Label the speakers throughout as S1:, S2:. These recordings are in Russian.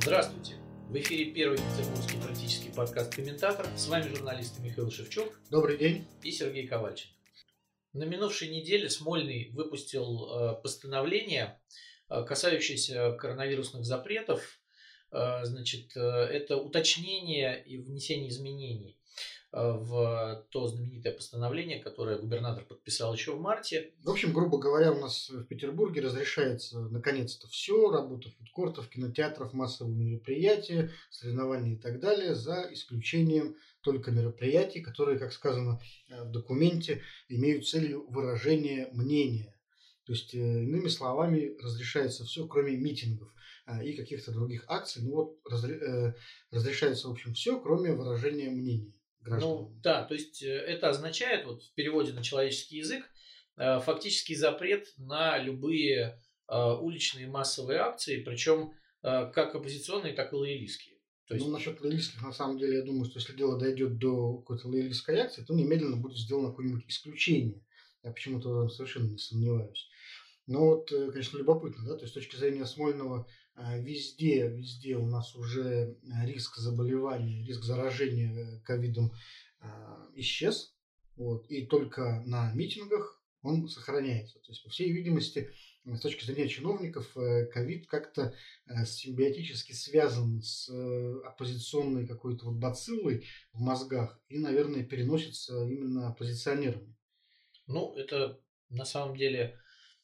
S1: Здравствуйте! В эфире первый петербургский политический подкаст «Комментатор». С вами журналисты Михаил Шевчук.
S2: Добрый день.
S1: И Сергей Ковальченко. На минувшей неделе Смольный выпустил э, постановление, э, касающееся коронавирусных запретов. Э, значит, это уточнение и внесение изменений в то знаменитое постановление, которое губернатор подписал еще в марте.
S2: В общем, грубо говоря, у нас в Петербурге разрешается наконец-то все, работа фудкортов, кинотеатров, массовые мероприятия, соревнования и так далее, за исключением только мероприятий, которые, как сказано э, в документе, имеют целью выражения мнения. То есть, э, иными словами, разрешается все, кроме митингов и каких-то других акций. Ну вот разрешается, в общем, все, кроме выражения мнения
S1: граждан. Ну, да, то есть э, это означает, вот в переводе на человеческий язык, э, фактический запрет на любые э, уличные массовые акции, причем как оппозиционные, так и лоялистские.
S2: То есть... Ну, насчет лоялистских, на самом деле, я думаю, что если дело дойдет до какой-то лоялистской акции, то немедленно будет сделано какое-нибудь исключение. Я почему-то совершенно не сомневаюсь. Но вот, конечно, любопытно, да, то есть с точки зрения Смольного везде, везде у нас уже а, риск заболевания, риск заражения э, ковидом а, исчез. Вот, и только на митингах он сохраняется. То есть, по всей видимости, с точки зрения чиновников, э, ковид как-то э, симбиотически связан с оппозиционной какой-то вот бациллой в мозгах и, наверное, переносится именно оппозиционерами.
S1: Ну, это на самом деле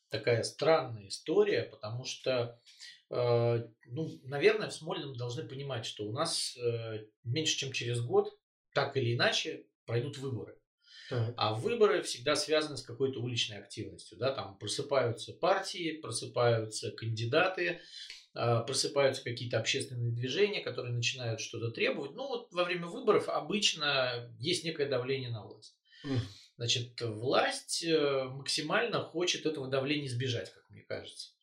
S1: такая странная история, потому что Э, ну, наверное, в Смольном должны понимать, что у нас э, меньше, чем через год, так или иначе, пройдут выборы. Так. А выборы всегда связаны с какой-то уличной активностью. Да? Там просыпаются партии, просыпаются кандидаты, э, просыпаются какие-то общественные движения, которые начинают что-то требовать. Ну, вот во время выборов обычно есть некое давление на власть. Значит, власть максимально хочет этого давления избежать, как мне кажется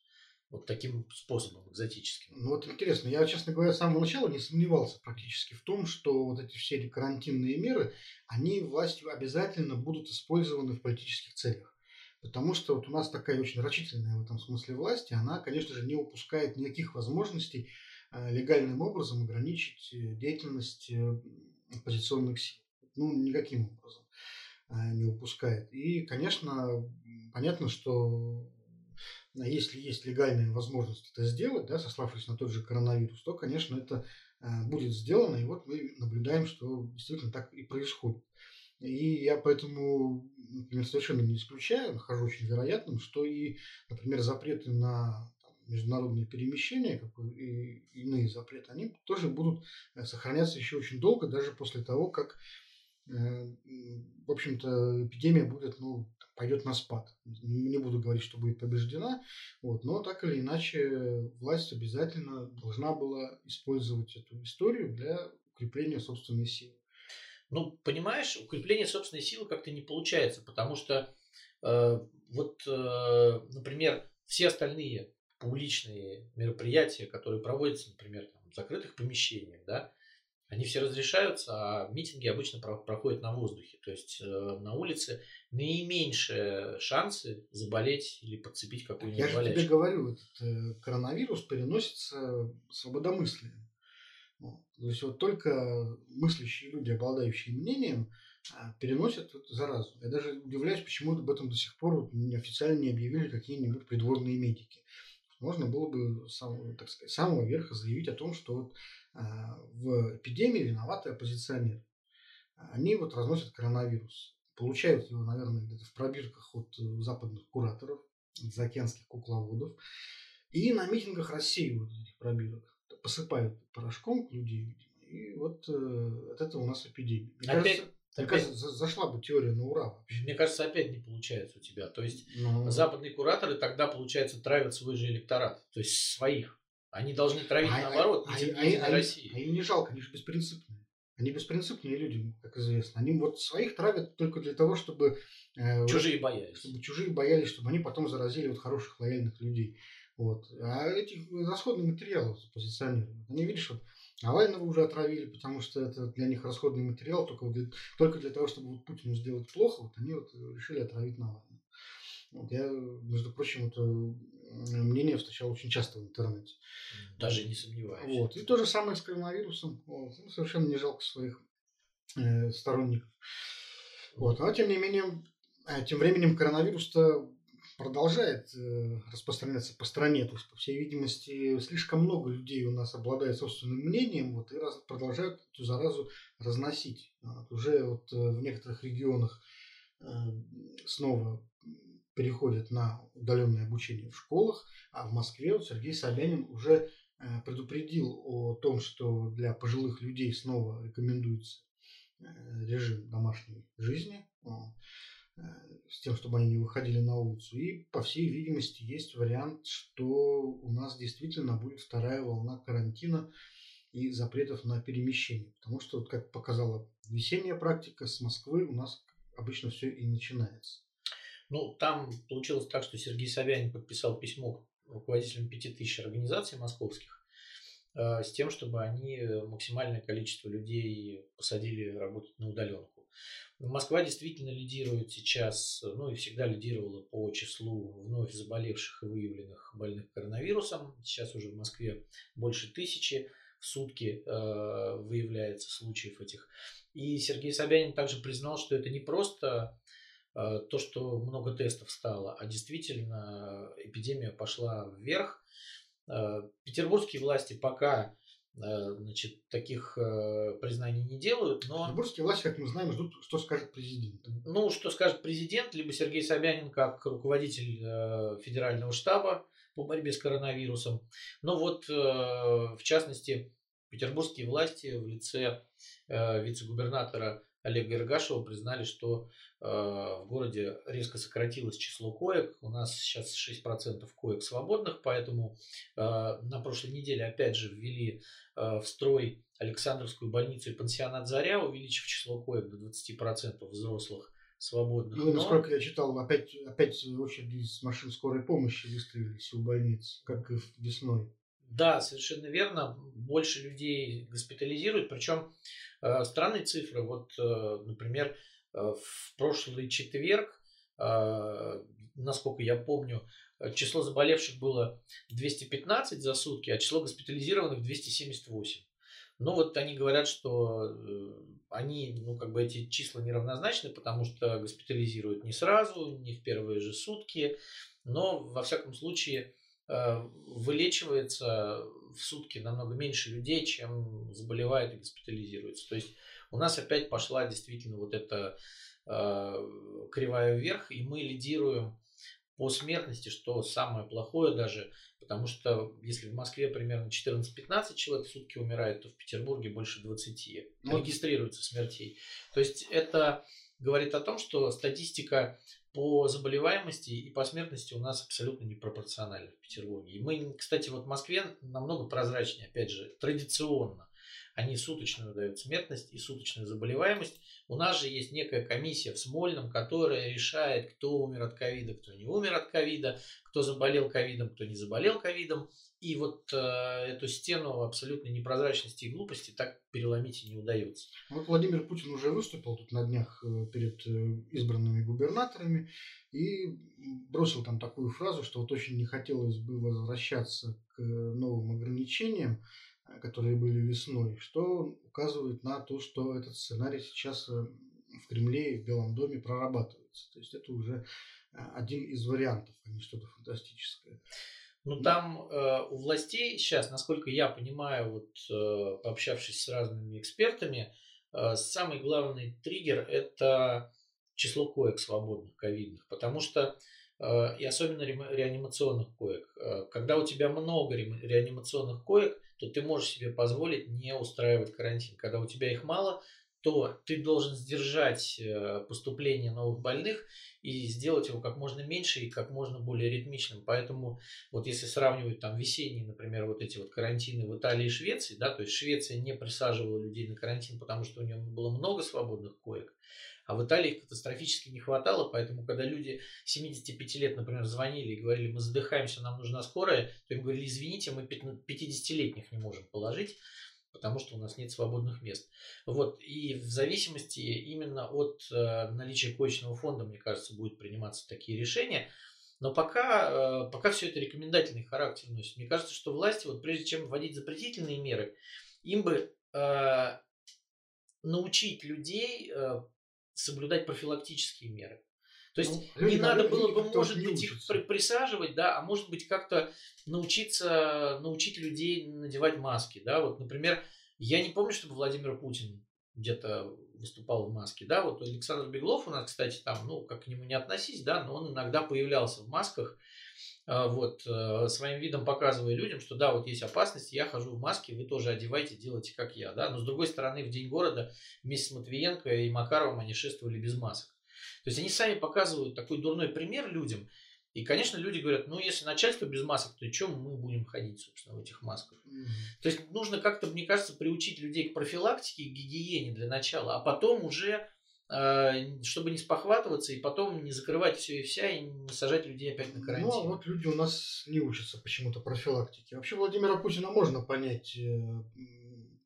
S1: вот таким способом экзотическим.
S2: Ну вот интересно, я, честно говоря, с самого начала не сомневался практически в том, что вот эти все карантинные меры, они властью обязательно будут использованы в политических целях. Потому что вот у нас такая очень рачительная в этом смысле власть, она, конечно же, не упускает никаких возможностей э, легальным образом ограничить э, деятельность э, оппозиционных сил. Ну, никаким образом не упускает. И, конечно, понятно, что если есть легальная возможность это сделать, да, сославшись на тот же коронавирус, то, конечно, это а, будет сделано, и вот мы наблюдаем, что действительно так и происходит. И я поэтому, например, совершенно не исключаю, нахожу очень вероятным, что и, например, запреты на международные перемещения, как и иные запреты, они тоже будут э, сохраняться еще очень долго, даже после того, как э, в общем-то, эпидемия будет ну, пойдет на спад. Не буду говорить, что будет побеждена, вот, но так или иначе власть обязательно должна была использовать эту историю для укрепления собственной силы.
S1: Ну, понимаешь, укрепление собственной силы как-то не получается, потому что э, вот, э, например, все остальные публичные мероприятия, которые проводятся, например, там, в закрытых помещениях, да, они все разрешаются, а митинги обычно проходят на воздухе. То есть э, на улице наименьшие шансы заболеть или подцепить какую-нибудь
S2: Я же тебе говорю, этот э, коронавирус переносится свободомыслием. То есть вот только мыслящие люди, обладающие мнением, а, переносят эту заразу. Я даже удивляюсь, почему об этом до сих пор официально не объявили какие-нибудь придворные медики. Можно было бы сам, так сказать, с самого верха заявить о том, что вот в эпидемии виноваты оппозиционеры. Они вот разносят коронавирус. Получают его, наверное, где-то в пробирках от э, западных кураторов, от заокеанских кукловодов. И на митингах рассеивают этих пробирок. Посыпают порошком людей, видимо. И вот э, от этого у нас эпидемия. Мне
S1: Опять... кажется,
S2: мне кажется, зашла бы теория на ура
S1: вообще. Мне кажется, опять не получается у тебя. То есть ну... западные кураторы тогда, получается, травят свой же электорат. То есть своих. Они должны травить а, наоборот, а,
S2: а, а, а, России. А им не жалко, они же беспринципные. Они беспринципные люди, как известно. Они вот своих травят только для того, чтобы...
S1: Э, чужие боялись.
S2: Чтобы чужие боялись, чтобы они потом заразили вот хороших, лояльных людей. Вот. А эти расходные материалы позиционируют. Они, видишь, вот Навального уже отравили, потому что это для них расходный материал только, для, только для того, чтобы вот Путину сделать плохо, вот они вот решили отравить Навального. Вот я, между прочим, это мнение встречал очень часто в интернете.
S1: Даже не сомневаюсь.
S2: Вот. И то же самое с коронавирусом. Вот. Ну, совершенно не жалко своих э, сторонников. Вот. А тем не менее, а тем временем коронавирус-то продолжает э, распространяться по стране. То есть, по всей видимости, слишком много людей у нас обладает собственным мнением вот, и раз, продолжают эту заразу разносить. Вот, уже вот, э, в некоторых регионах э, снова переходят на удаленное обучение в школах, а в Москве вот Сергей Собянин уже э, предупредил о том, что для пожилых людей снова рекомендуется э, режим домашней жизни. Э, с тем, чтобы они не выходили на улицу. И, по всей видимости, есть вариант, что у нас действительно будет вторая волна карантина и запретов на перемещение. Потому что, вот, как показала весенняя практика, с Москвы у нас обычно все и начинается.
S1: Ну, там получилось так, что Сергей Собянин подписал письмо руководителям 5000 организаций московских э, с тем, чтобы они максимальное количество людей посадили работать на удаленку. Москва действительно лидирует сейчас, ну и всегда лидировала по числу вновь заболевших и выявленных больных коронавирусом. Сейчас уже в Москве больше тысячи в сутки э, выявляется случаев этих. И Сергей Собянин также признал, что это не просто э, то, что много тестов стало, а действительно эпидемия пошла вверх. Э, петербургские власти пока Э, значит, таких э, признаний не делают, но...
S2: Петербургские власти, как мы знаем, ждут, что скажет президент.
S1: Ну, что скажет президент, либо Сергей Собянин как руководитель э, федерального штаба по борьбе с коронавирусом. Но вот, в частности, петербургские власти в лице вице-губернатора Олега Иргашева признали, что э, в городе резко сократилось число коек. У нас сейчас 6% коек свободных, поэтому э, на прошлой неделе опять же ввели э, в строй Александровскую больницу и пансионат «Заря», увеличив число коек до 20% взрослых свободных.
S2: Ну, насколько Но... я читал, опять, опять очереди из машин скорой помощи выстроились у больниц, как и весной.
S1: Да, совершенно верно. Больше людей госпитализируют. Причем э, странные цифры. Вот, э, например, э, в прошлый четверг, э, насколько я помню, число заболевших было 215 за сутки, а число госпитализированных 278. Ну вот они говорят, что э, они, ну как бы эти числа неравнозначны, потому что госпитализируют не сразу, не в первые же сутки, но во всяком случае вылечивается в сутки намного меньше людей, чем заболевает и госпитализируется. То есть у нас опять пошла действительно вот эта э, кривая вверх, и мы лидируем по смертности, что самое плохое даже, потому что если в Москве примерно 14-15 человек в сутки умирает, то в Петербурге больше 20 ну, регистрируется смертей. То есть это говорит о том, что статистика по заболеваемости и по смертности у нас абсолютно непропорционально в Петербурге. И мы, кстати, вот в Москве намного прозрачнее, опять же, традиционно. Они суточную дают смертность и суточную заболеваемость. У нас же есть некая комиссия в Смольном, которая решает, кто умер от ковида, кто не умер от ковида, кто заболел ковидом, кто не заболел ковидом. И вот э, эту стену абсолютной непрозрачности и глупости так переломить и не удается.
S2: Вот Владимир Путин уже выступил тут на днях э, перед э, избранными губернаторами и бросил там такую фразу, что вот очень не хотелось бы возвращаться к новым ограничениям, которые были весной, что указывает на то, что этот сценарий сейчас в Кремле и в Белом доме прорабатывается. То есть это уже один из вариантов, а не что-то фантастическое.
S1: Ну, там э, у властей сейчас, насколько я понимаю, вот э, пообщавшись с разными экспертами, э, самый главный триггер – это число коек свободных ковидных. Потому что, э, и особенно реанимационных коек, э, когда у тебя много реанимационных коек, то ты можешь себе позволить не устраивать карантин. Когда у тебя их мало, то ты должен сдержать э, поступление новых больных и сделать его как можно меньше и как можно более ритмичным. Поэтому вот если сравнивать там весенние, например, вот эти вот карантины в Италии и Швеции, да, то есть Швеция не присаживала людей на карантин, потому что у нее было много свободных коек, а в Италии их катастрофически не хватало, поэтому когда люди 75 лет, например, звонили и говорили, мы задыхаемся, нам нужна скорая, то им говорили, извините, мы 50-летних не можем положить, потому что у нас нет свободных мест. Вот, и в зависимости именно от э, наличия коечного фонда, мне кажется, будут приниматься такие решения. Но пока, э, пока все это рекомендательный характер носит. Мне кажется, что власти, вот прежде чем вводить запретительные меры, им бы э, научить людей э, соблюдать профилактические меры. То есть ну, не надо было бы, может быть, их присаживать, да, а может быть как-то научиться, научить людей надевать маски, да. Вот, например, я не помню, чтобы Владимир Путин где-то выступал в маске, да, вот Александр Беглов у нас, кстати, там, ну, как к нему не относись, да, но он иногда появлялся в масках, вот, э, своим видом показывая людям, что да, вот есть опасность, я хожу в маске, вы тоже одевайте, делайте как я, да, но с другой стороны, в День города вместе с Матвиенко и Макаровым они шествовали без масок. То есть они сами показывают такой дурной пример людям, и, конечно, люди говорят, ну, если начальство без масок, то чем мы будем ходить, собственно, в этих масках? Mm-hmm. То есть нужно как-то, мне кажется, приучить людей к профилактике, к гигиене для начала, а потом уже чтобы не спохватываться и потом не закрывать все и вся и не сажать людей опять на карантин.
S2: Ну, а вот люди у нас не учатся почему-то профилактике. Вообще Владимира Путина можно понять, э,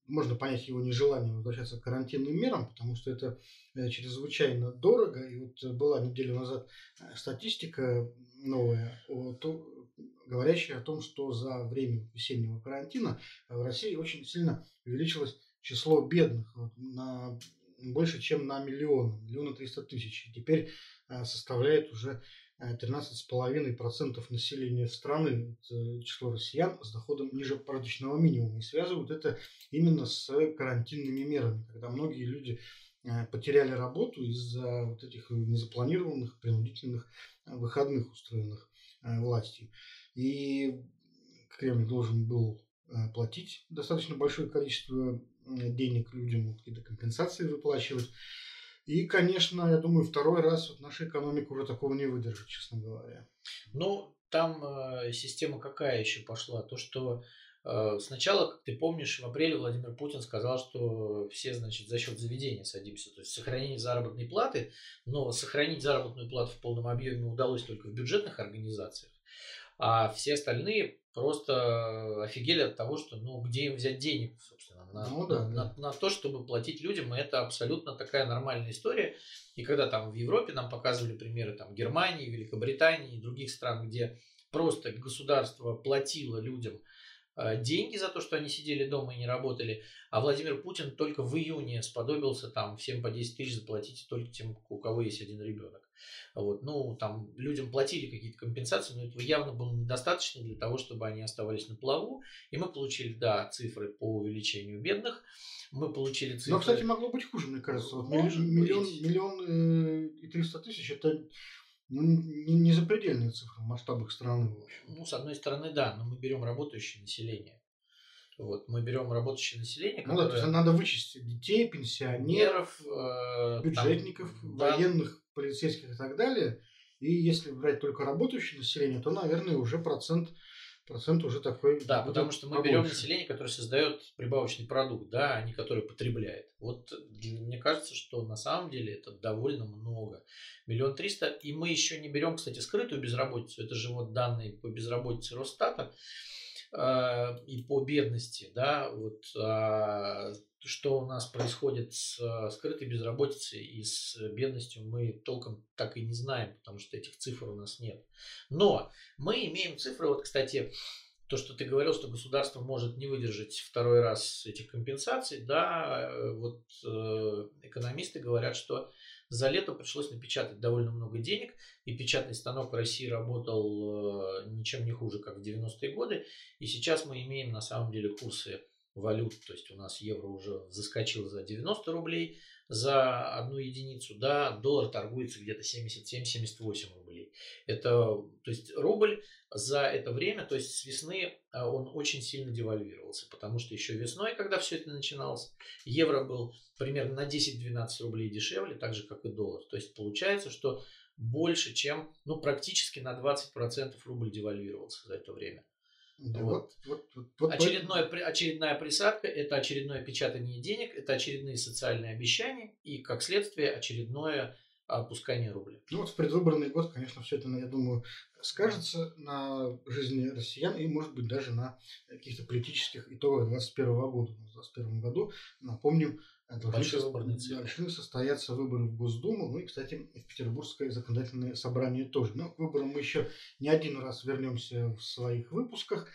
S2: можно понять его нежелание возвращаться к карантинным мерам, потому что это э, чрезвычайно дорого. И вот была неделю назад статистика новая, говорящая о том, что за время весеннего карантина в России очень сильно увеличилось число бедных вот, на больше, чем на миллион, миллиона триста тысяч. Теперь э, составляет уже 13,5% э, населения страны, это число россиян с доходом ниже прожиточного минимума. И связывают это именно с карантинными мерами, когда многие люди э, потеряли работу из-за вот этих незапланированных, принудительных выходных, устроенных э, властью. И Кремль должен был э, платить достаточно большое количество денег людям, какие-то компенсации выплачивать. И, конечно, я думаю, второй раз вот наша экономика уже такого не выдержит, честно говоря.
S1: Ну, там э, система какая еще пошла? То, что Э, сначала, как ты помнишь, в апреле Владимир Путин сказал, что все, значит, за счет заведения садимся, то есть сохранение заработной платы, но сохранить заработную плату в полном объеме удалось только в бюджетных организациях, а все остальные просто офигели от того, что, ну, где им взять денег, собственно, на, ну, да, на, да. на, то, чтобы платить людям, и это абсолютно такая нормальная история. И когда там в Европе нам показывали примеры там Германии, Великобритании и других стран, где просто государство платило людям Э, деньги за то, что они сидели дома и не работали, а Владимир Путин только в июне сподобился там всем по 10 тысяч заплатить только тем, у кого есть один ребенок. Вот. Ну, там людям платили какие-то компенсации, но этого явно было недостаточно для того, чтобы они оставались на плаву. И мы получили, да, цифры по увеличению бедных. Мы получили цифры...
S2: Но, кстати, могло быть хуже, мне кажется. Вот миллион, миллион э, и триста тысяч – это ну, не, не запредельные цифры в масштабах страны, в общем.
S1: Ну, с одной стороны, да, но мы берем работающее население. Вот, мы берем работающее население,
S2: которое... Ну да, то есть надо вычесть детей, пенсионеров, э, бюджетников, там, военных. Полицейских и так далее. И если брать только работающее население, то, наверное, уже процент процент уже такой.
S1: Да, потому что мы побольше. берем население, которое создает прибавочный продукт, да, а не которое потребляет. Вот мне кажется, что на самом деле это довольно много. Миллион триста. И мы еще не берем, кстати, скрытую безработицу. Это же вот данные по безработице Росстата э, и по бедности, да, вот э, что у нас происходит с э, скрытой безработицей и с бедностью, мы толком так и не знаем, потому что этих цифр у нас нет. Но мы имеем цифры, вот, кстати, то, что ты говорил, что государство может не выдержать второй раз этих компенсаций, да, э, вот э, экономисты говорят, что за лето пришлось напечатать довольно много денег, и печатный станок в России работал э, ничем не хуже, как в 90-е годы, и сейчас мы имеем на самом деле курсы валют, то есть у нас евро уже заскочил за 90 рублей за одну единицу, да, доллар торгуется где-то 77-78 рублей. Это, то есть рубль за это время, то есть с весны а, он очень сильно девальвировался, потому что еще весной, когда все это начиналось, евро был примерно на 10-12 рублей дешевле, так же как и доллар. То есть получается, что больше, чем, ну, практически на 20% рубль девальвировался за это время. Да, вот. Вот, вот, вот, Очередное, очередная присадка – это очередное печатание денег, это очередные социальные обещания и, как следствие, очередное опускание рубля.
S2: Ну вот в предвыборный год, конечно, все это, я думаю, скажется на жизни россиян и, может быть, даже на каких-то политических итогах 2021 года. В 2021 году, напомним, должны, должны состояться выборы в Госдуму, ну и, кстати, в Петербургское законодательное собрание тоже. Но к выборам мы еще не один раз вернемся в своих выпусках.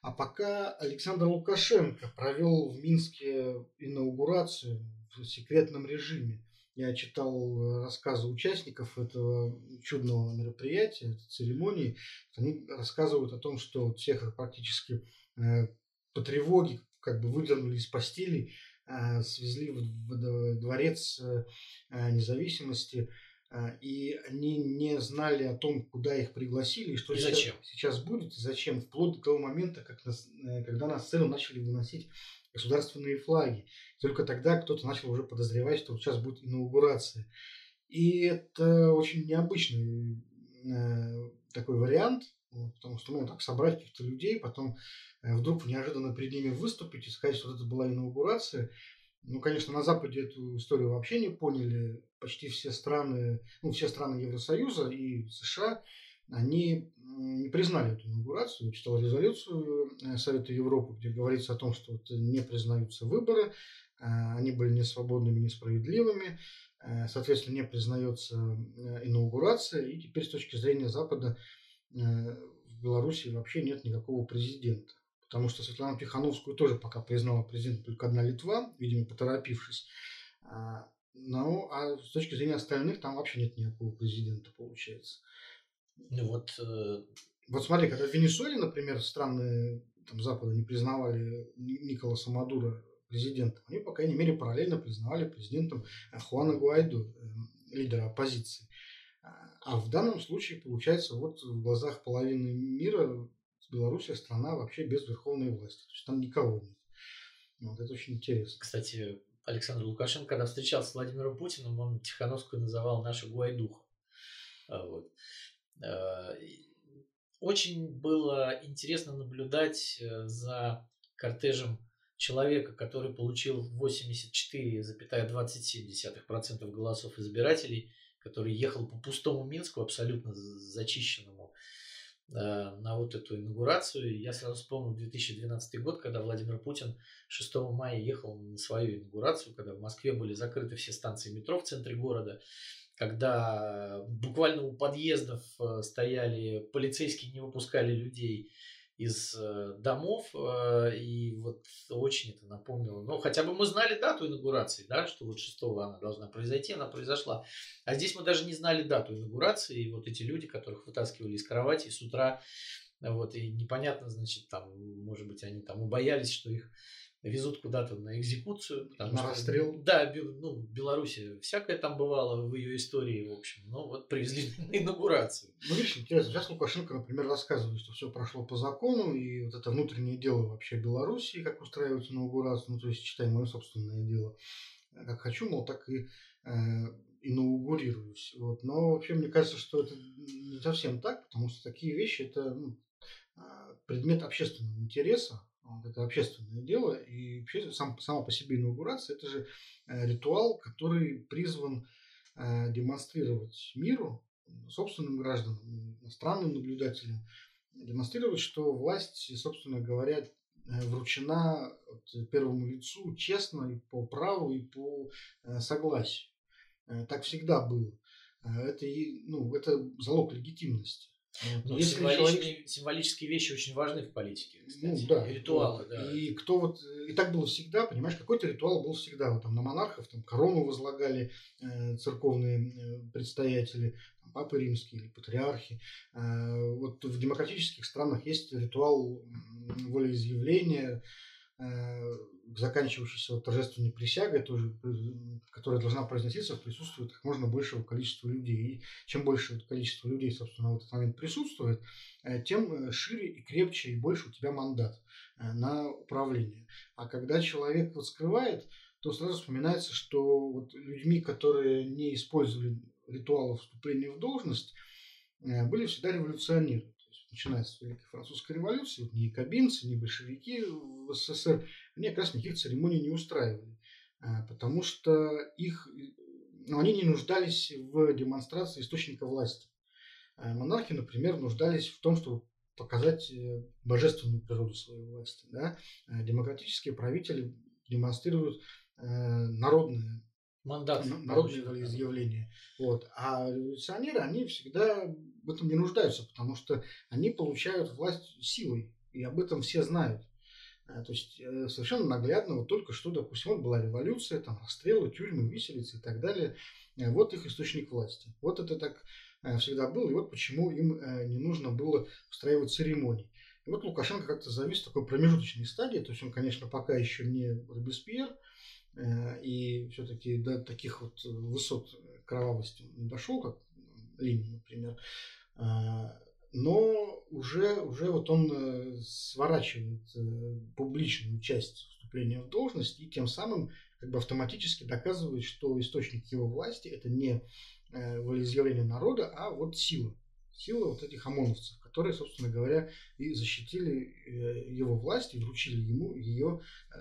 S2: А пока Александр Лукашенко провел в Минске инаугурацию в секретном режиме. Я читал рассказы участников этого чудного мероприятия, этой церемонии. Они рассказывают о том, что всех их практически э, по тревоге как бы выдернули из постели, э, свезли в дворец э, независимости, и они не знали о том, куда их пригласили и что и сейчас, сейчас будет, и зачем, вплоть до того момента, как нас, когда на сцену начали выносить государственные флаги. Только тогда кто-то начал уже подозревать, что вот сейчас будет инаугурация. И это очень необычный э, такой вариант, потому что ну, так собрать каких-то людей, потом э, вдруг неожиданно перед ними выступить и сказать, что вот это была инаугурация. Ну, конечно, на Западе эту историю вообще не поняли. Почти все страны, ну, все страны Евросоюза и США, они не признали эту инаугурацию. Читал резолюцию э, Совета Европы, где говорится о том, что вот не признаются выборы, э, они были несвободными, несправедливыми, э, соответственно, не признается инаугурация, и теперь с точки зрения Запада в Беларуси вообще нет никакого президента. Потому что Светлану Тихановскую тоже пока признала президент только одна Литва, видимо, поторопившись. Ну, а с точки зрения остальных там вообще нет никакого президента, получается.
S1: Ну вот... Э...
S2: Вот смотри, когда в Венесуэле, например, страны там, Запада не признавали Николаса Мадура президентом, они, по крайней мере, параллельно признавали президентом э, Хуана Гуайдо, э, лидера оппозиции. А, а в данном случае, получается, вот в глазах половины мира Белоруссия страна вообще без верховной власти. То есть там никого нет. Вот это очень интересно.
S1: Кстати, Александр Лукашенко, когда встречался с Владимиром Путиным, он Тихановскую называл нашу Гуайдуху. А вот. Э, очень было интересно наблюдать э, за кортежем человека, который получил 84,27% голосов избирателей, который ехал по пустому Минску, абсолютно зачищенному, э, на вот эту инаугурацию. Я сразу вспомнил 2012 год, когда Владимир Путин 6 мая ехал на свою инаугурацию, когда в Москве были закрыты все станции метро в центре города когда буквально у подъездов э, стояли полицейские, не выпускали людей из э, домов, э, и вот очень это напомнило. Но хотя бы мы знали дату инаугурации, да, что вот 6 она должна произойти, она произошла. А здесь мы даже не знали дату инаугурации, и вот эти люди, которых вытаскивали из кровати с утра, вот, и непонятно, значит, там, может быть, они там убоялись, что их везут куда-то на экзекуцию.
S2: Потому на что, расстрел?
S1: Да, ну, в Беларуси всякое там бывало в ее истории, в общем. Но вот привезли на инаугурацию.
S2: Ну, видишь, интересно. Сейчас Лукашенко, например, рассказывает, что все прошло по закону, и вот это внутреннее дело вообще Беларуси, как устраивать инаугурацию, ну, то есть, читай, мое собственное дело. Как хочу, мол, так и э, инаугурируюсь. Вот. Но вообще мне кажется, что это не совсем так, потому что такие вещи это ну, а, предмет общественного интереса, вот это общественное дело, и вообще сам, сама по себе инаугурация – это же э, ритуал, который призван э, демонстрировать миру, собственным гражданам, иностранным наблюдателям, демонстрировать, что власть, собственно говоря, э, вручена первому лицу честно и по праву, и по согласию. Так всегда было. Это, ну, это залог легитимности.
S1: Ну, Если символические, человек... символические вещи очень важны в политике, кстати. Ну, да, ритуалы, да.
S2: И кто вот и так было всегда, понимаешь, какой-то ритуал был всегда. Вот там на монархов там корону возлагали э, церковные э, предстоятели, там, папы римские или патриархи. Э, вот в демократических странах есть ритуал волеизъявления, э, заканчивающийся вот торжественной присягой, тоже, которая должна произноситься в присутствии как можно большего количества людей. И чем больше количество людей, собственно, в этот момент присутствует, э, тем э, шире и крепче и больше у тебя мандат э, на управление. А когда человек вот скрывает, то сразу вспоминается, что вот людьми, которые не использовали ритуалы вступления в должность, были всегда революционеры начиная с Великой Французской революции, вот ни якобинцы, ни большевики в СССР, они как раз никаких церемоний не устраивали, а, потому что их, ну, они не нуждались в демонстрации источника власти. А монархи, например, нуждались в том, чтобы показать э, божественную природу своей власти. Да? Демократические правители демонстрируют э, народное
S1: Мандат.
S2: народное волеизъявление. Вот. А революционеры, они всегда в этом не нуждаются, потому что они получают власть силой, и об этом все знают. Э, то есть э, совершенно наглядно, вот только что, допустим, вот была революция, там расстрелы, тюрьмы, виселицы и так далее. Э, вот их источник власти. Вот это так всегда было, и вот почему им не нужно было устраивать церемонии. И вот Лукашенко как-то завис в такой промежуточной стадии, то есть он, конечно, пока еще не Робеспьер, и все-таки до таких вот высот кровавости не дошел, как Ленин, например, но уже, уже вот он э, сворачивает э, публичную часть вступления в должность и тем самым как бы автоматически доказывает, что источник его власти это не э, волеизъявление народа, а вот сила. Сила вот этих ОМОНовцев, которые, собственно говоря, и защитили его власть и вручили ему ее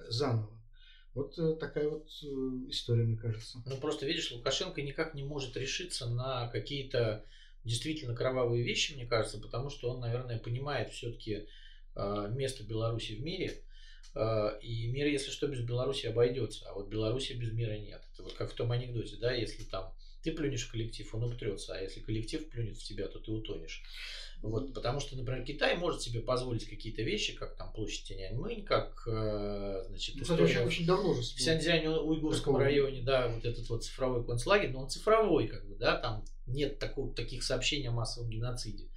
S2: заново. Вот такая вот история, мне кажется.
S1: Ну, просто видишь, Лукашенко никак не может решиться на какие-то действительно кровавые вещи, мне кажется, потому что он, наверное, понимает все-таки а, место Беларуси в мире. И мир, если что, без Беларуси обойдется, а вот Беларуси без мира нет. Это вот как в том анекдоте, да, если там ты плюнешь в коллектив, он утрется, а если коллектив плюнет в тебя, то ты утонешь. Вот, потому что, например, Китай может себе позволить какие-то вещи, как там площадь Тяньаньмэнь, как, э, значит,
S2: ну, история очень, очень давно уже
S1: в Сяньцзянь-Уйгурском районе, да, вот этот вот цифровой концлагерь, но он цифровой, как бы, да, там нет такого, таких сообщений о массовом геноциде.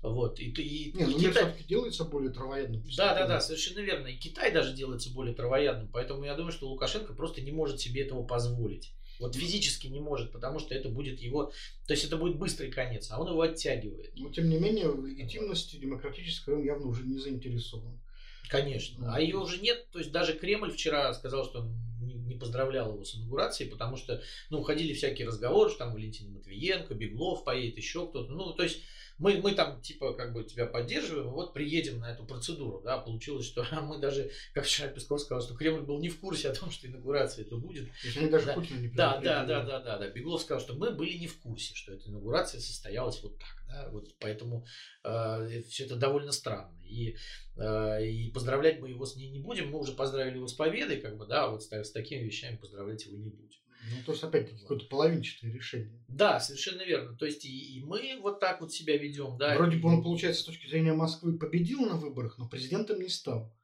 S1: Вот. И, и,
S2: Нет, и ну, Китай... делается более травоядным.
S1: Да, да, да, совершенно верно. И Китай даже делается более травоядным. Поэтому я думаю, что Лукашенко просто не может себе этого позволить. Вот физически не может, потому что это будет его... То есть это будет быстрый конец, а он его оттягивает.
S2: Но тем не менее в легитимности демократической он явно уже не заинтересован.
S1: Конечно. А ее уже нет. То есть даже Кремль вчера сказал, что он не поздравлял его с инаугурацией, потому что, ну, ходили всякие разговоры, что там Валентина Матвиенко, Беглов поедет, еще кто-то. Ну, то есть мы, мы там типа как бы тебя поддерживаем, вот приедем на эту процедуру, да, получилось, что мы даже, как вчера Песков сказал, что Кремль был не в курсе о том, что инаугурация это будет.
S2: Они даже да, Путина не
S1: да, да, да, да, да, да. Беглов сказал, что мы были не в курсе, что эта инаугурация состоялась вот так, да, вот поэтому э, все это довольно странно. И, э, и поздравлять мы его с ней не будем, мы уже поздравили его с победой, как бы, да, вот с, с такими вещами поздравлять его не будем.
S2: Ну, то есть, опять-таки, какое-то половинчатое решение.
S1: Да, совершенно верно. То есть, и, и мы вот так вот себя ведем, да.
S2: Вроде
S1: и...
S2: бы он, получается, с точки зрения Москвы победил на выборах, но президентом не стал.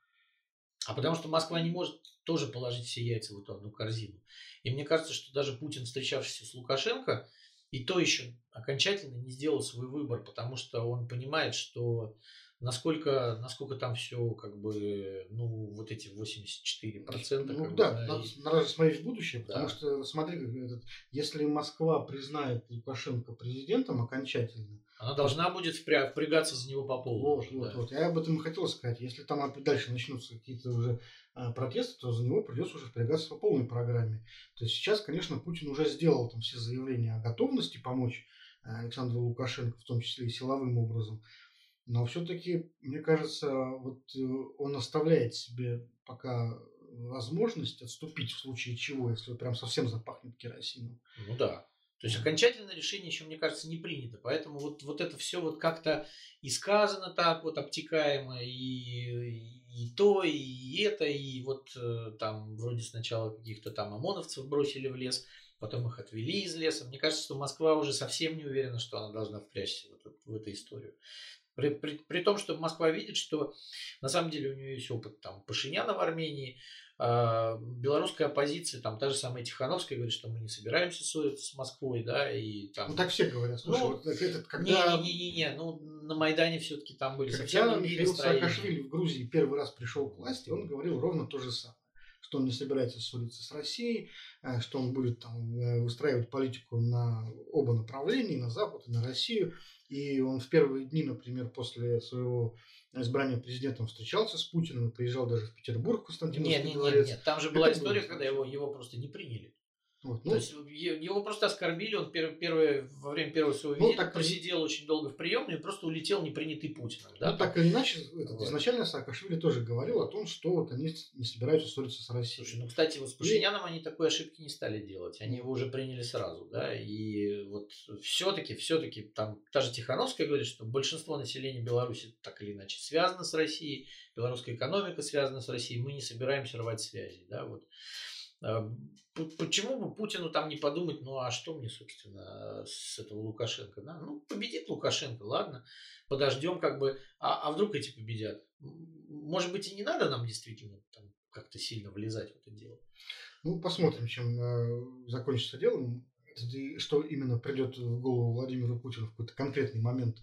S1: А потому что Москва не может тоже положить все яйца в эту одну корзину. И мне кажется, что даже Путин, встречавшийся с Лукашенко, и то еще окончательно не сделал свой выбор, потому что он понимает, что насколько, насколько там все, как бы, ну, вот эти 84%.
S2: Ну да, бы, надо, и... надо смотреть в будущее, потому да. что, смотри, этот, если Москва признает Лукашенко президентом окончательно,
S1: она должна будет впря- впрягаться за него по полу.
S2: Вот, вот, да. вот. Я об этом и хотел сказать. Если там дальше начнутся какие-то уже а, протесты, то за него придется уже впрягаться по полной программе. То есть сейчас, конечно, Путин уже сделал там все заявления о готовности помочь а, Александру Лукашенко, в том числе и силовым образом. Но все-таки, мне кажется, вот э, он оставляет себе пока возможность отступить в случае чего, если прям совсем запахнет керосином.
S1: Ну да. То есть окончательное решение еще, мне кажется, не принято. Поэтому вот, вот это все вот как-то и сказано так вот обтекаемо, и, и то, и это, и вот э, там вроде сначала каких-то там ОМОНовцев бросили в лес, потом их отвели из леса. Мне кажется, что Москва уже совсем не уверена, что она должна впрячься в эту, в эту историю. При, при, при том, что Москва видит, что на самом деле у нее есть опыт там Пашиняна в Армении, э, белорусская оппозиция, там та же самая Тихановская говорит, что мы не собираемся ссориться с Москвой, да, и там...
S2: Ну так все говорят, слушай,
S1: ну,
S2: вот этот, когда...
S1: Не-не-не, ну на Майдане все-таки там были
S2: когда совсем другие Михаил Саакашвили в Грузии первый раз пришел к власти, он говорил ровно то же самое что он не собирается ссориться с Россией, э, что он будет там э, устраивать политику на оба направления, на Запад и на Россию. И он в первые дни, например, после своего избрания президентом встречался с Путиным, приезжал даже в Петербург, Константиновский
S1: нет, нет, дворец. Нет, нет, там же была Это история, когда его, его просто не приняли. Вот, ну, То есть его просто оскорбили, он первый, первый, во время первого своего ну, визита так, просидел очень долго в приемной и просто улетел непринятый Путиным. Да?
S2: Ну, так или иначе, этот, вот. изначально Саакашвили тоже говорил о том, что вот они не собираются ссориться с Россией.
S1: Слушай, ну, кстати, вот с Пашиняном и... они такой ошибки не стали делать. Они его уже приняли сразу, да, и вот все-таки, все-таки там та же Тихановская говорит, что большинство населения Беларуси так или иначе связано с Россией, белорусская экономика связана с Россией, мы не собираемся рвать связи, да, вот. А, почему бы Путину там не подумать, ну а что мне, собственно, с этого Лукашенко? Да? Ну, победит Лукашенко, ладно, подождем как бы, а, а вдруг эти победят? Может быть, и не надо нам действительно там как-то сильно влезать в это дело?
S2: Ну, посмотрим, чем э, закончится дело, что именно придет в голову Владимиру Путину в какой-то конкретный момент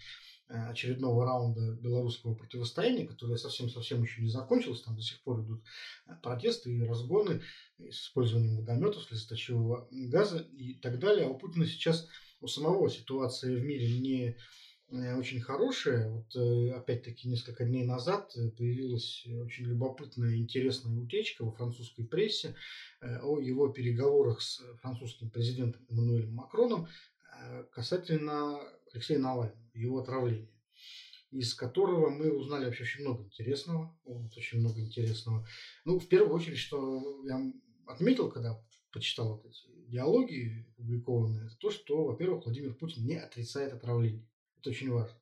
S2: очередного раунда белорусского противостояния, которое совсем-совсем еще не закончилось. Там до сих пор идут э, протесты и разгоны с использованием водометов, слезоточивого газа и так далее. А у Путина сейчас у самого ситуация в мире не э, очень хорошая. Вот опять-таки несколько дней назад появилась очень любопытная интересная утечка во французской прессе о его переговорах с французским президентом Эммануэлем Макроном касательно Алексея Навального его отравления, из которого мы узнали вообще очень много интересного. Вот, очень много интересного. Ну, в первую очередь, что я отметил, когда почитал вот эти диалоги опубликованные, то, что, во-первых, Владимир Путин не отрицает отравление. Это очень важно.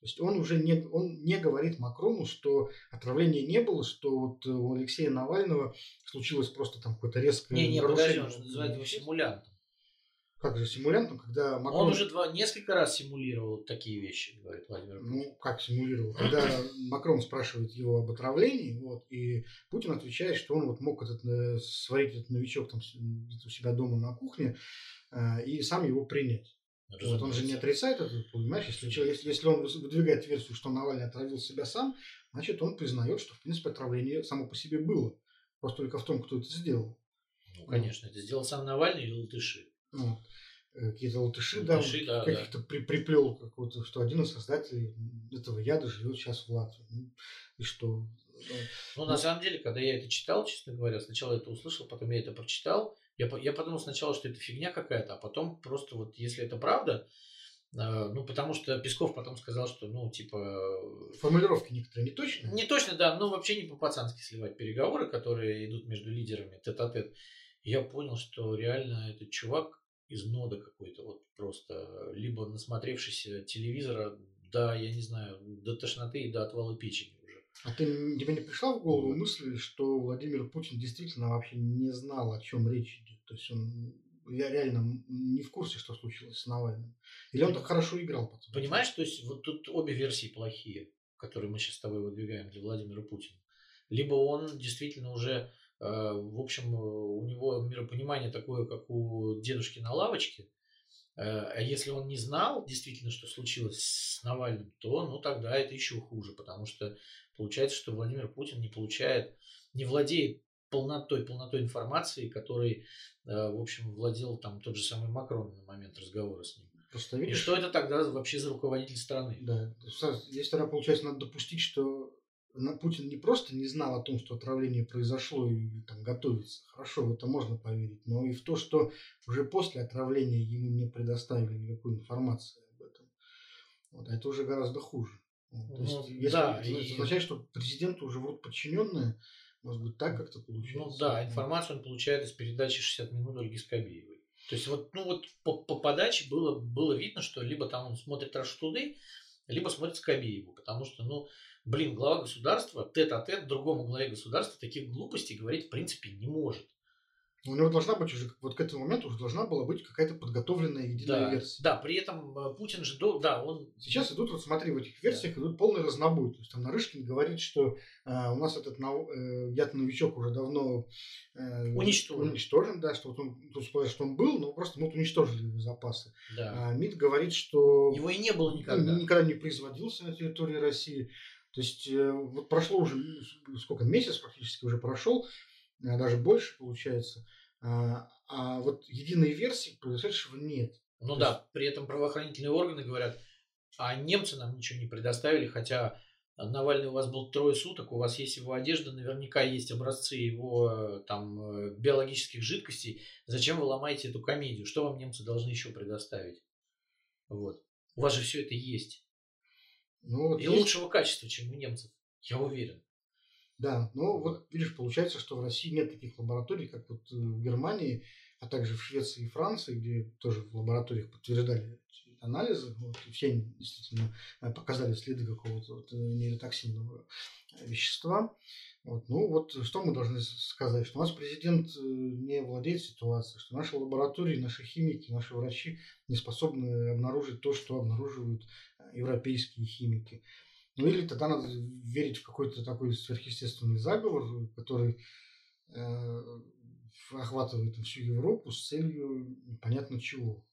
S2: То есть он уже не, он не говорит Макрону, что отравления не было, что вот у Алексея Навального случилось просто там какое-то резкое
S1: не, не, нарушение. Подожди, он называет его симулянтом
S2: как же симулянтом, когда
S1: Макрон... Он уже два, несколько раз симулировал такие вещи, говорит Владимир
S2: Путин. Ну, как симулировал? Когда Макрон спрашивает его об отравлении, вот, и Путин отвечает, что он вот мог этот, э, сварить этот новичок там у себя дома на кухне э, и сам его принять. Вот он же не отрицает это, понимаешь? Если, если, если он выдвигает версию, что Навальный отравил себя сам, значит, он признает, что, в принципе, отравление само по себе было. Просто только в том, кто это сделал.
S1: Ну, конечно, это сделал сам Навальный или латыши.
S2: Вот. Э, какие-то латыши, латыши да, да, каких-то да. При, приплел какого-то, что один из создателей этого яда живет сейчас в Латвии. Ну, и что?
S1: Ну, на самом деле, когда я это читал, честно говоря, сначала это услышал, потом я это прочитал, я, я подумал сначала, что это фигня какая-то, а потом просто вот, если это правда, э, ну, потому что Песков потом сказал, что, ну, типа...
S2: Формулировки некоторые не точно.
S1: Не точно, да, но вообще не по-пацански сливать переговоры, которые идут между лидерами тет-а-тет. Я понял, что реально этот чувак из нода какой-то, вот просто, либо насмотревшись телевизора, да, я не знаю, до тошноты и до отвала печени уже.
S2: А ты, тебе не пришла в голову мысль, что Владимир Путин действительно вообще не знал, о чем речь идет? То есть он я реально не в курсе, что случилось с Навальным. Или он так хорошо играл потом?
S1: Понимаешь, то есть вот тут обе версии плохие, которые мы сейчас с тобой выдвигаем для Владимира Путина. Либо он действительно уже Э, в общем, у него миропонимание такое, как у дедушки на лавочке. Э, а если он не знал действительно, что случилось с Навальным, то ну, тогда это еще хуже, потому что получается, что Владимир Путин не получает, не владеет полнотой, полнотой информации, которой, э, в общем, владел там тот же самый Макрон на момент разговора с ним. Просто видишь, И что это тогда вообще за руководитель страны?
S2: Да. Здесь тогда, получается, надо допустить, что Путин не просто не знал о том, что отравление произошло и там готовится. Хорошо, в это можно поверить. Но и в то, что уже после отравления ему не предоставили никакой информации об этом. Вот, а это уже гораздо хуже. Вот, то есть, ну, если да, это, и... означает, что президенту уже вроде подчиненные, может быть, так как-то получается.
S1: Ну да, информацию он получает из передачи 60 минут Ольги Скобеевой. То есть вот, ну вот по, по подаче было, было видно, что либо там он смотрит Раштуды, либо смотрит Скобееву, потому что, ну, блин, глава государства тет-а-тет другому главе государства таких глупостей говорить в принципе не может.
S2: У него должна быть уже, вот к этому моменту уже должна была быть какая-то подготовленная единая
S1: да,
S2: версия.
S1: Да, при этом э, Путин же, да, он...
S2: Сейчас идут, вот смотри, в этих версиях да. идут полный разнобой. То есть там Нарышкин говорит, что э, у нас этот э, яд-новичок уже давно
S1: э, уничтожен.
S2: уничтожен, да, что вот он, тут сказать, что он был, но просто мы вот уничтожили его запасы.
S1: Да.
S2: А МИД говорит, что...
S1: Его и не было никогда.
S2: Никогда не производился на территории России. То есть э, вот прошло уже, сколько, месяц практически уже прошел, даже больше получается, а, а вот единой версии произошедшего нет.
S1: Ну То да, есть... при этом правоохранительные органы говорят, а немцы нам ничего не предоставили, хотя Навальный у вас был трое суток, у вас есть его одежда, наверняка есть образцы его э, там биологических жидкостей. Зачем вы ломаете эту комедию? Что вам немцы должны еще предоставить? Вот. У вас же все это есть. Ну, вот и есть... лучшего качества, чем у немцев, я уверен.
S2: Да, ну вот видишь, получается, что в России нет таких лабораторий, как вот э, в Германии, а также в Швеции и Франции, где тоже в лабораториях подтверждали анализы, вот, все действительно показали следы какого-то вот, нейротоксинного вещества. Вот, ну вот что мы должны сказать, что у нас президент не владеет ситуацией, что наши лаборатории, наши химики, наши врачи не способны обнаружить то, что обнаруживают европейские химики. Ну или тогда надо верить в какой-то такой сверхъестественный заговор, который э, охватывает всю Европу с целью непонятно чего.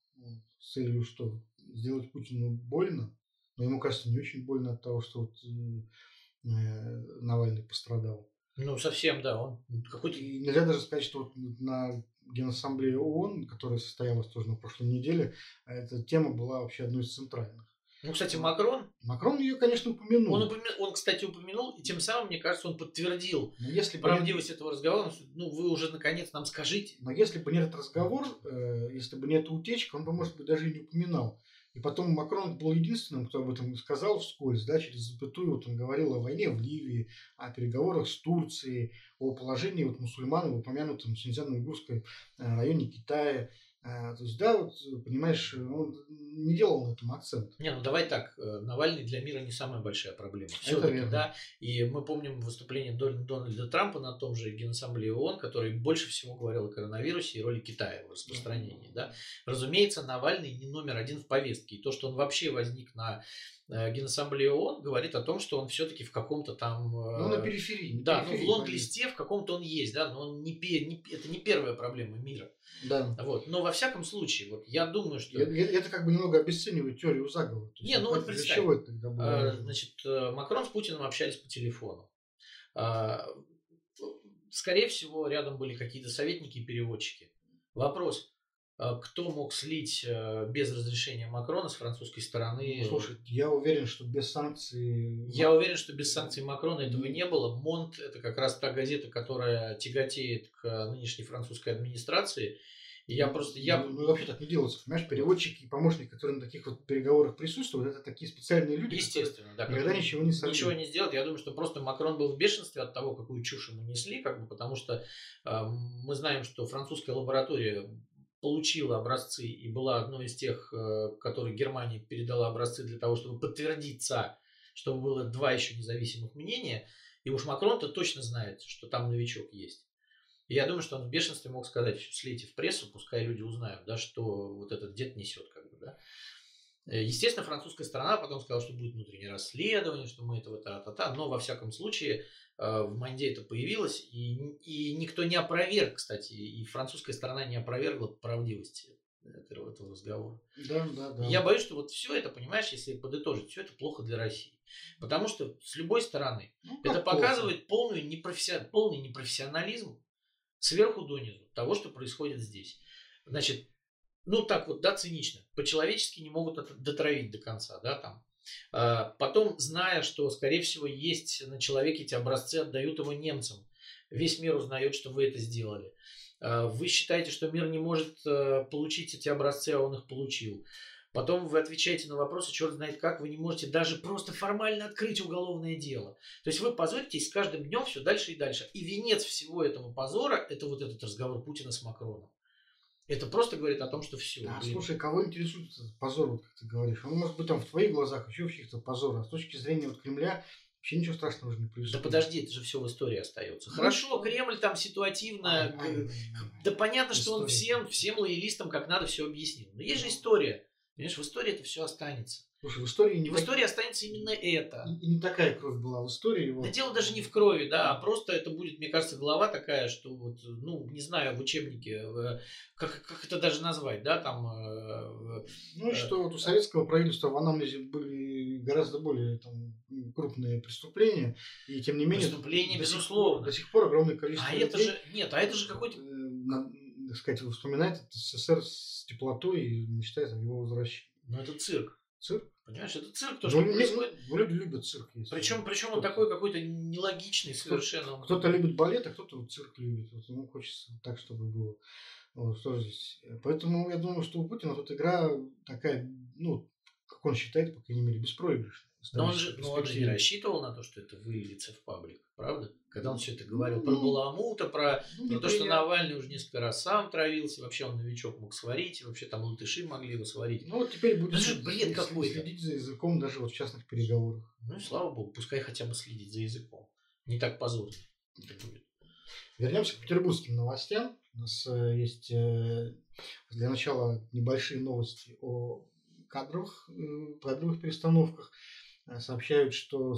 S2: С целью что? Сделать Путину больно. Но ему кажется не очень больно от того, что вот, э, э Навальный пострадал.
S1: Ну, совсем, да. Он
S2: какой-то... И нельзя даже сказать, что вот на Генассамблее ООН, которая состоялась тоже на прошлой неделе, эта тема была вообще одной из центральных.
S1: Ну, кстати, Макрон...
S2: Макрон ее, конечно, упомянул.
S1: Он, упомя... он кстати, упомянул, и тем самым, мне кажется, он подтвердил Но если правдивость бы... этого разговора. Ну, вы уже, наконец, нам скажите.
S2: Но если бы нет разговор, э, если бы нет утечки, он бы, может быть, даже и не упоминал. И потом Макрон был единственным, кто об этом сказал вскользь, да, через запятую. Вот он говорил о войне в Ливии, о переговорах с Турцией, о положении вот мусульман в упомянутом Синьцзян-Уйгурском э, районе Китая. А, то есть, да, вот, понимаешь, он не делал на этом акцент.
S1: Не, ну давай так, э, Навальный для мира не самая большая проблема. Все-таки, да. И мы помним выступление Дональда Трампа на том же Генассамблее ООН, который больше всего говорил о коронавирусе и роли Китая в распространении. Да. Разумеется, Навальный не номер один в повестке. И то, что он вообще возник на Э, Генассамблея ООН говорит о том, что он все-таки в каком-то там...
S2: Ну, на периферии.
S1: Да, периферии, ну, в лонг-листе в каком-то он есть, да, но он не, не, это не первая проблема мира.
S2: Да.
S1: Вот. Но во всяком случае, вот я думаю, что...
S2: Это как бы немного обесценивает теорию заговора.
S1: Не, ну вот представь. Чего это тогда было? А, значит, э, Макрон с Путиным общались по телефону. А, скорее всего, рядом были какие-то советники и переводчики. Вопрос, а кто мог слить э, без разрешения Макрона с французской стороны?
S2: Ну, слушай, я уверен, что без санкций...
S1: Я уверен, что без санкций Макрона этого не было. Монт – это как раз та газета, которая тяготеет к нынешней французской администрации. И я просто... Я...
S2: Ну, вообще так не делается. Понимаешь, переводчики и помощники, которые на таких вот переговорах присутствуют, это такие специальные люди,
S1: Естественно, да.
S2: Никогда ничего не
S1: сольют. Ничего не сделать. Я думаю, что просто Макрон был в бешенстве от того, какую чушь ему несли, как бы, потому что э, мы знаем, что французская лаборатория получила образцы и была одной из тех, э, которой Германия передала образцы для того, чтобы подтвердиться, чтобы было два еще независимых мнения. И уж Макрон-то точно знает, что там новичок есть. И я думаю, что он в бешенстве мог сказать, слейте в прессу, пускай люди узнают, да, что вот этот дед несет, как бы, да. Э, естественно, французская сторона потом сказала, что будет внутреннее расследование, что мы этого та-та-та, но во всяком случае Э, в Манде это появилось, и, и никто не опроверг, кстати, и французская сторона не опровергла правдивости этого, этого разговора.
S2: Да, да, да.
S1: Я боюсь, что вот все это, понимаешь, если подытожить, все это плохо для России. Потому что с любой стороны ну, это показывает полный, непрофессион... полный непрофессионализм сверху донизу того, что происходит здесь. Значит, ну так вот, да, цинично, по-человечески не могут дотравить до конца, да, там, а, потом, зная, что, скорее всего, есть на человеке эти образцы, отдают его немцам. Весь мир узнает, что вы это сделали. А, вы считаете, что мир не может э, получить эти образцы, а он их получил. Потом вы отвечаете на вопросы, черт знает как, вы не можете даже просто формально открыть уголовное дело. То есть вы позоритесь с каждым днем все дальше и дальше. И венец всего этого позора – это вот этот разговор Путина с Макроном. Это просто говорит о том, что все.
S2: А, слушай, кого интересует этот позор, вот, как ты говоришь? Он может быть там в твоих глазах еще вообще то позор, а с точки зрения вот Кремля вообще ничего страшного уже не происходит.
S1: Да подожди, это же все в истории остается. Ну, Хорошо? Кремль там ситуативно. А, а, да понятно, история. что он всем, всем лоялистам как надо все объяснил. Но есть же история. Понимаешь, в истории это все останется.
S2: Слушай, в истории не
S1: в так... истории останется именно это.
S2: И, и не такая кровь была в истории.
S1: Вот. Да дело даже не в крови, да, а просто это будет, мне кажется, глава такая, что вот, ну, не знаю, в учебнике, как, как это даже назвать, да, там. Э,
S2: ну, э, что вот у советского правительства в анамнезе были гораздо более там, крупные преступления, и тем не менее.
S1: Преступления, до безусловно.
S2: До сих пор огромное количество.
S1: А людей, это же, нет, а это же какой-то.
S2: Э, так сказать, вспоминает СССР с теплотой и мечтает о его возвращении.
S1: Ну, это цирк.
S2: Цирк?
S1: Понимаешь, это цирк, то, что ну, происходит.
S2: Ну, люди любят цирк.
S1: Причем, причем он такой какой-то нелогичный совершенно.
S2: Кто-то любит балет, а кто-то вот цирк любит. Вот ему хочется так, чтобы было. Вот, что здесь. Поэтому я думаю, что у Путина тут игра такая, ну, как он считает, по крайней мере, беспроигрышной.
S1: Но он, же, но он же не рассчитывал на то, что это выльется в паблик, правда? Когда он все это говорил ну, про Баламута, про, ну, про то, что Навальный уже несколько раз сам травился, вообще он новичок мог сварить, и вообще там латыши могли его сварить.
S2: Ну вот теперь будет же бред какой-то. следить за языком даже вот в частных переговорах.
S1: Ну и слава богу, пускай хотя бы следить за языком. Не так позорно это будет.
S2: Вернемся к петербургским новостям. У нас э, есть э, для начала небольшие новости о кадровых, э, кадровых перестановках. Э, сообщают, что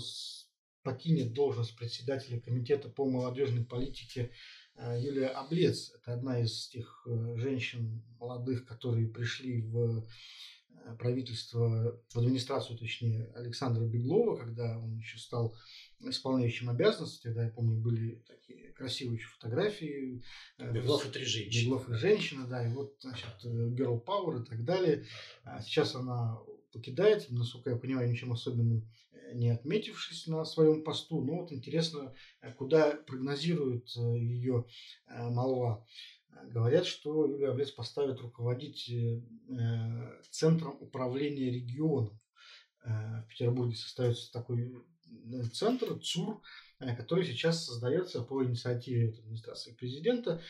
S2: покинет должность председателя комитета по молодежной политике э, Юлия Облец. Это одна из тех э, женщин молодых, которые пришли в правительство, в администрацию, точнее, Александра Беглова, когда он еще стал исполняющим обязанности. Тогда, я помню, были такие красивые еще фотографии.
S1: Беглов и три женщины.
S2: Беглов и женщина, да, и вот, значит, Girl Power и так далее. А сейчас она покидает, насколько я понимаю, ничем особенным э, не отметившись на своем посту. Но вот интересно, э, куда прогнозирует э, ее молва. Говорят, что Юлия Облец поставит руководить Центром управления регионом. В Петербурге состоится такой центр, ЦУР, который сейчас создается по инициативе администрации президента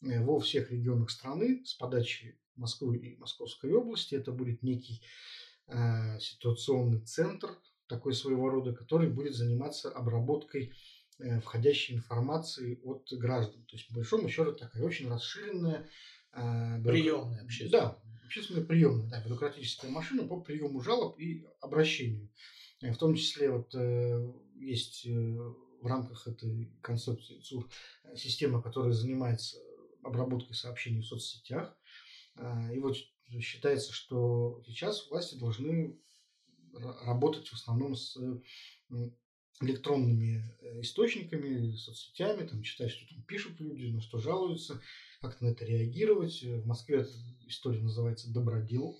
S2: во всех регионах страны с подачи Москвы и Московской области. Это будет некий Э, ситуационный центр, такой своего рода, который будет заниматься обработкой э, входящей информации от граждан. То есть, по большому счету, такая очень расширенная...
S1: Э, приемная общественная.
S2: Да, общественная приемная, да, бюрократическая машина по приему жалоб и обращению. В том числе вот есть в рамках этой концепции ЦУР система, которая занимается обработкой сообщений в соцсетях. И вот считается, что сейчас власти должны работать в основном с электронными э, источниками, соцсетями, там, читать, что там пишут люди, на что жалуются, как на это реагировать. В Москве эта история называется «Добродел».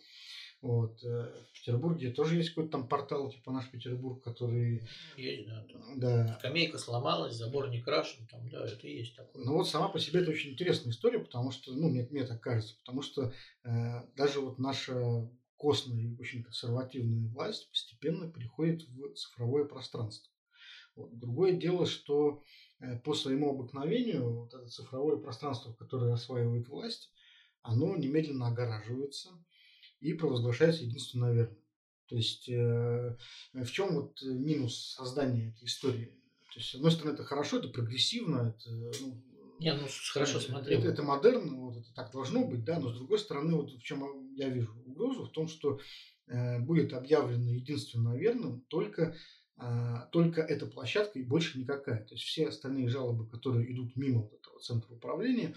S2: Вот. Э, в Петербурге тоже есть какой-то там портал, типа наш Петербург, который...
S1: Есть, да. Да. Скамейка сломалась, забор не крашен, там, да, это и есть такое.
S2: Ну вот сама по себе это очень интересная история, потому что, ну, мне, мне так кажется, потому что э, даже вот наша костная и очень консервативная власть постепенно переходит в цифровое пространство. Вот. Другое дело, что э, по своему обыкновению вот это цифровое пространство, которое осваивает власть, оно немедленно огораживается, и провозглашается единственно верным. То есть э, в чем вот минус создания этой истории? То есть, с одной стороны, это хорошо, это прогрессивно, это, ну,
S1: не, ну хорошо,
S2: это,
S1: смотри.
S2: Это, это модерн, вот это так должно быть, да, но с другой стороны, вот в чем я вижу угрозу, в том, что э, будет объявлено единственно верным только, э, только эта площадка и больше никакая. То есть все остальные жалобы, которые идут мимо вот этого центра управления,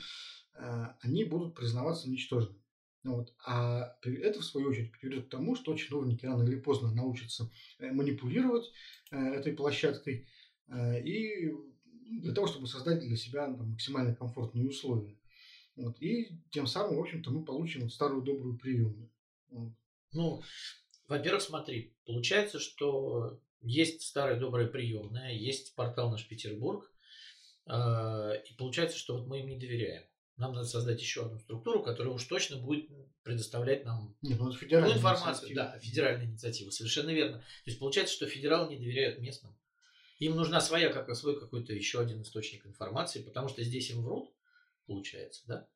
S2: э, они будут признаваться ничтожными. Вот. А это, в свою очередь, приведет к тому, что чиновники рано или поздно научатся э, манипулировать э, этой площадкой э, и для того, чтобы создать для себя там, максимально комфортные условия. Вот. И тем самым, в общем-то, мы получим вот старую добрую приемную. Вот.
S1: Ну, во-первых, смотри, получается, что есть старая добрая приемная, есть портал наш Петербург, и получается, что вот мы им не доверяем. Нам надо создать еще одну структуру, которая уж точно будет предоставлять нам
S2: Нет, ну,
S1: ну, информацию. Инициатива. Да, федеральная инициатива, совершенно верно. То есть получается, что федералы не доверяют местным. Им нужна своя, как свой какой-то еще один источник информации, потому что здесь им врут, получается, да?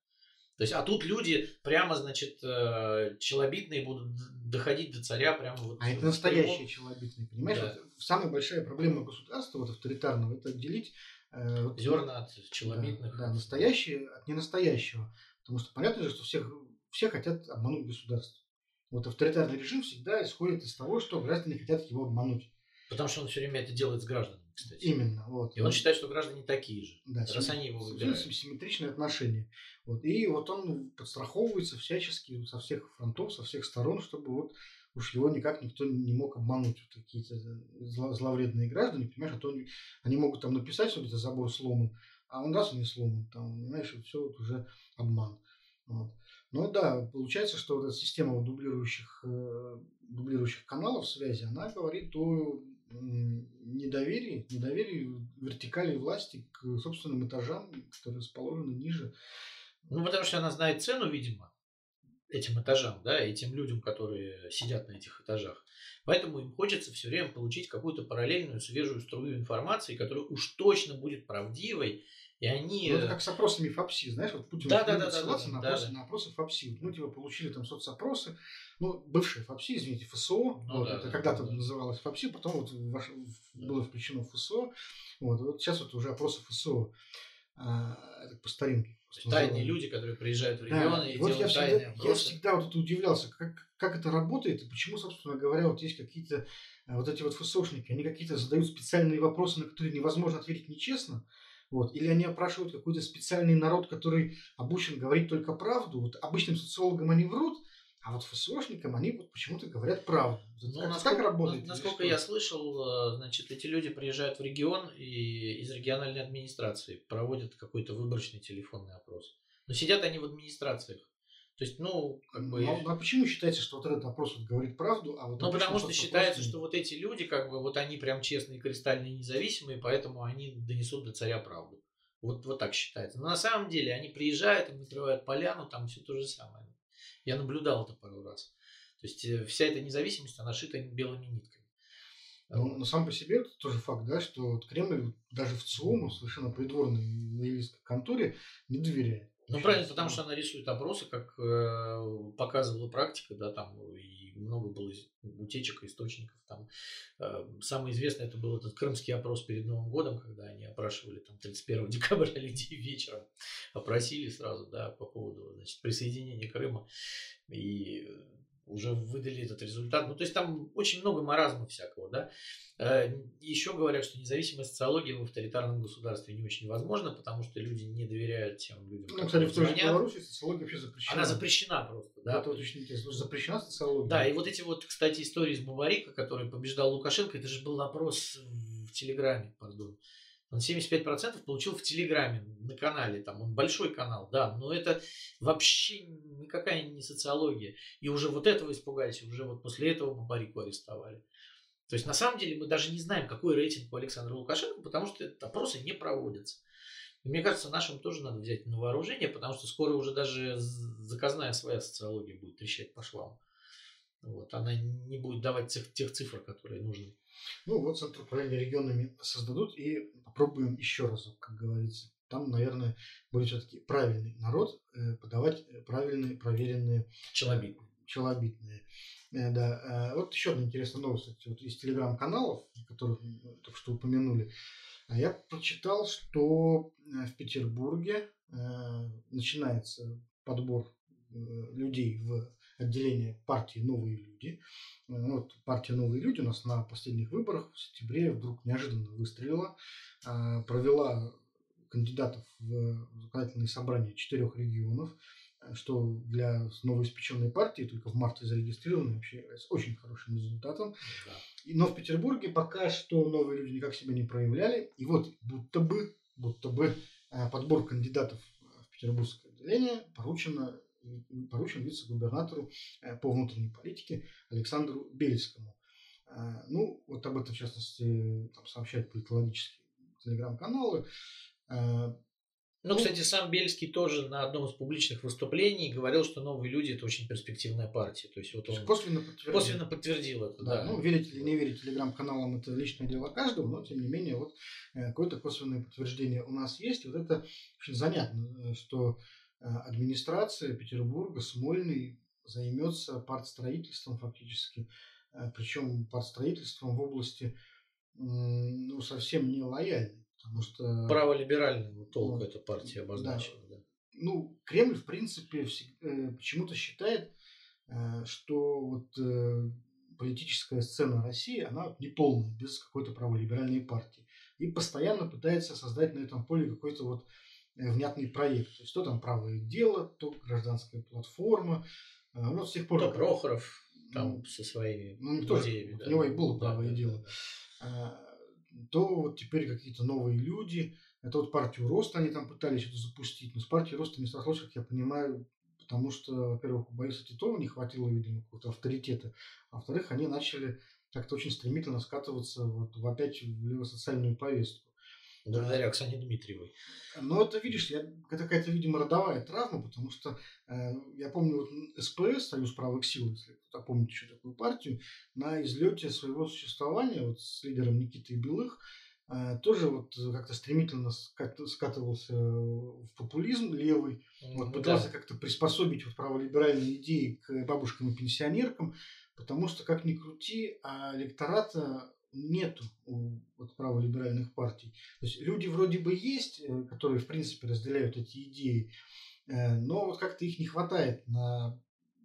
S1: То есть, а тут люди прямо, значит, э, челобитные будут доходить до царя прямо вот.
S2: А это настоящие челобитные, понимаешь? Да. Вот самая большая проблема государства вот авторитарного это отделить
S1: Зерна от челобитных.
S2: Да, да, настоящее от ненастоящего. Потому что понятно же, что всех, все хотят обмануть государство. Вот авторитарный режим всегда исходит из того, что граждане хотят его обмануть.
S1: Потому что он все время это делает с гражданами, кстати.
S2: Именно. Вот.
S1: И он считает, что граждане такие же.
S2: Да, раз сим... они его выбирают. Симметричные отношения. Вот. И вот он подстраховывается всячески со всех фронтов, со всех сторон, чтобы вот уж его никак никто не мог обмануть. Вот какие-то зло, зловредные граждане, понимаешь, а то они, они могут там написать, что это забор сломан, а он раз и не сломан, там, понимаешь, все вот уже обман. Вот. Ну да, получается, что вот эта система дублирующих, э, дублирующих каналов связи, она говорит о недоверии, недоверии вертикали власти к собственным этажам, которые расположены ниже.
S1: Ну, потому что она знает цену, видимо, этим этажам, да, этим людям, которые сидят на этих этажах. Поэтому им хочется все время получить какую-то параллельную, свежую струю информации, которая уж точно будет правдивой, и они...
S2: Ну, это как с опросами ФАПСИ, знаешь, вот Путин
S1: да, да,
S2: да,
S1: да,
S2: ссылаться
S1: да,
S2: на,
S1: да,
S2: опросы,
S1: да.
S2: на опросы ФАПСИ. Мы типа получили там соцопросы, ну, бывшие ФАПСИ, извините, ФСО,
S1: Ну,
S2: вот,
S1: да,
S2: это
S1: да,
S2: когда-то
S1: да.
S2: называлось ФАПСИ, потом вот ваш-
S1: Да.
S2: было включено ФСО, вот, вот сейчас вот уже опросы ФСО, а, по старинке. Просто
S1: Тайные люди, которые приезжают в
S2: Да,
S1: регионы
S2: и
S1: и
S2: вот я
S1: делают
S2: всегда,
S1: тайные
S2: я всегда вот это удивлялся, как, как это работает, и почему, собственно говоря, вот есть какие-то э, вот эти вот ФСОшники, они какие-то задают специальные вопросы, на которые невозможно ответить нечестно, вот, или они опрашивают какой-то специальный народ, который обучен говорить только правду, вот обычным социологам они врут, а вот ФСОшникам они вот почему-то говорят правду. Вот
S1: Ну,
S2: как,
S1: насколько,
S2: как работает?
S1: насколько я слышал, э, значит, эти люди приезжают в регион и из региональной администрации проводят какой-то выборочный телефонный опрос. Но сидят они в администрациях. То есть, ну, как бы...
S2: Ну, а почему считается, что вот этот опрос вот говорит правду, а вот
S1: Ну, потому что считается,
S2: нет?
S1: что вот эти люди, как бы, вот они прям честные, кристальные, независимые, поэтому они донесут до царя правду. Вот, вот так считается. Но на самом деле они приезжают, им накрывают поляну, там все то же самое. Я наблюдал это пару раз. То есть э, вся эта независимость, она шита белыми нитками.
S2: Ну, на сам по себе это тоже факт, да, что вот Кремль даже в ЦИОМу, совершенно придворной наивистской конторе, не доверяет.
S1: Ну, правильно, потому что она рисует опросы, как э, показывала практика, да, там и много было утечек источников. Там э, самый известный это был этот крымский опрос перед Новым годом, когда они опрашивали там 31 декабря людей вечером, опросили сразу, да, по поводу, значит, присоединения Крыма и э, уже выдали этот результат. Ну, то есть там очень много маразма всякого, да. Еще говорят, что независимая социология в авторитарном государстве не очень возможна, потому что люди не доверяют тем людям,
S2: Ну, кстати, в той же. Беларуси социология вообще запрещена.
S1: Она запрещена просто, да.
S2: Это вот очень интересно. Что запрещена социология.
S1: Да, и вот эти вот, кстати, истории с Бабарика, который побеждал Лукашенко, это же был опрос в Телеграме, пардон. Он 75% получил в Телеграме на канале, там он большой канал, да, но это вообще никакая не социология. И уже вот этого испугались, уже вот после этого Бабарику арестовали. То есть на самом деле мы даже не знаем, какой рейтинг у Александра Лукашенко, потому что опросы не проводятся. И мне кажется, нашим тоже надо взять на вооружение, потому что скоро уже даже заказная своя социология будет трещать по швам. Вот, она не будет давать тех, тех цифр, которые нужны.
S2: Ну, вот Центр управления регионами создадут и попробуем еще разок, как говорится. Там, наверное, будет все-таки правильный народ э, подавать э, правильные, проверенные
S1: Челобитные.
S2: челобитные. Э, Да. Вот еще одна интересная новость кстати, вот из телеграм-каналов, которых мы только что упомянули. А Я прочитал, что в Петербурге начинается подбор людей в отделение партии «Новые люди». Э, Вот партия «Новые люди» у нас на последних выборах в сентябре вдруг неожиданно выстрелила, э, провела кандидатов в законодательные собрания четырех регионов, э, что для новоиспеченной партии только в марте зарегистрированы, вообще является очень хорошим результатом.
S1: Да.
S2: Но в Петербурге пока что новые люди никак себя не проявляли. И вот будто бы, будто бы э, подбор кандидатов в петербургское отделение поручено, поручен вице-губернатору э, по внутренней политике Александру Бельскому. Э, Ну, вот об этом, в частности, там сообщают политологические телеграм-каналы. Э,
S1: Ну,
S2: Ну,
S1: кстати, сам Бельский тоже на одном из публичных выступлений говорил, что новые люди это очень перспективная партия. То есть вот он
S2: Косвенно подтвердил.
S1: косвенно подтвердил это.
S2: Да,
S1: Да.
S2: ну, верить или не верить телеграм-каналам, это личное дело каждого, но, тем не менее, вот какое-то косвенное подтверждение у нас есть. Вот это очень занятно, что администрация Петербурга, Смольный, займется партстроительством фактически. Э, Причем партстроительством в области ну, совсем не лояльной. Потому что
S1: Праволиберального толка
S2: Ну,
S1: эта партия обозначена. да.
S2: ну, Кремль, в принципе, э, почему-то считает, э, что вот политическая сцена России, она вот неполная, без какой-то праволиберальной партии. И постоянно пытается создать на этом поле какой-то вот внятный проект. То есть, то там правое дело, то гражданская платформа. Э, Ну, с тех пор...
S1: То Прохоров там
S2: Ну,
S1: со своими
S2: ну, тоже,
S1: идеями.
S2: у
S1: да.
S2: него и было правое
S1: да,
S2: дело.
S1: да.
S2: А, то вот теперь какие-то новые люди. Это вот партию Роста они там пытались что-то запустить, но с партией Роста не срослось, как я понимаю, потому что, во-первых, у Бориса Титова не хватило, видимо, какого-то авторитета, а во-вторых, они начали как-то очень стремительно скатываться вот в опять в левосоциальную повестку.
S1: Благодаря Оксане Дмитриевой.
S2: Но это, видишь, я, это какая-то, видимо, родовая травма, потому что э, я помню вот СПС, Союз правых сил, если кто-то помнит еще такую партию, на излете своего существования вот с лидером Никитой Белых э, тоже вот как-то стремительно скатывался в популизм левый, вот, ну, пытался да. как-то приспособить вот праволиберальные идеи к бабушкам и пенсионеркам, потому что, как ни крути, а электората нету у вот, праволиберальных партий. То есть люди вроде бы есть, э, которые, в принципе, разделяют эти идеи, э, но вот как-то их не хватает на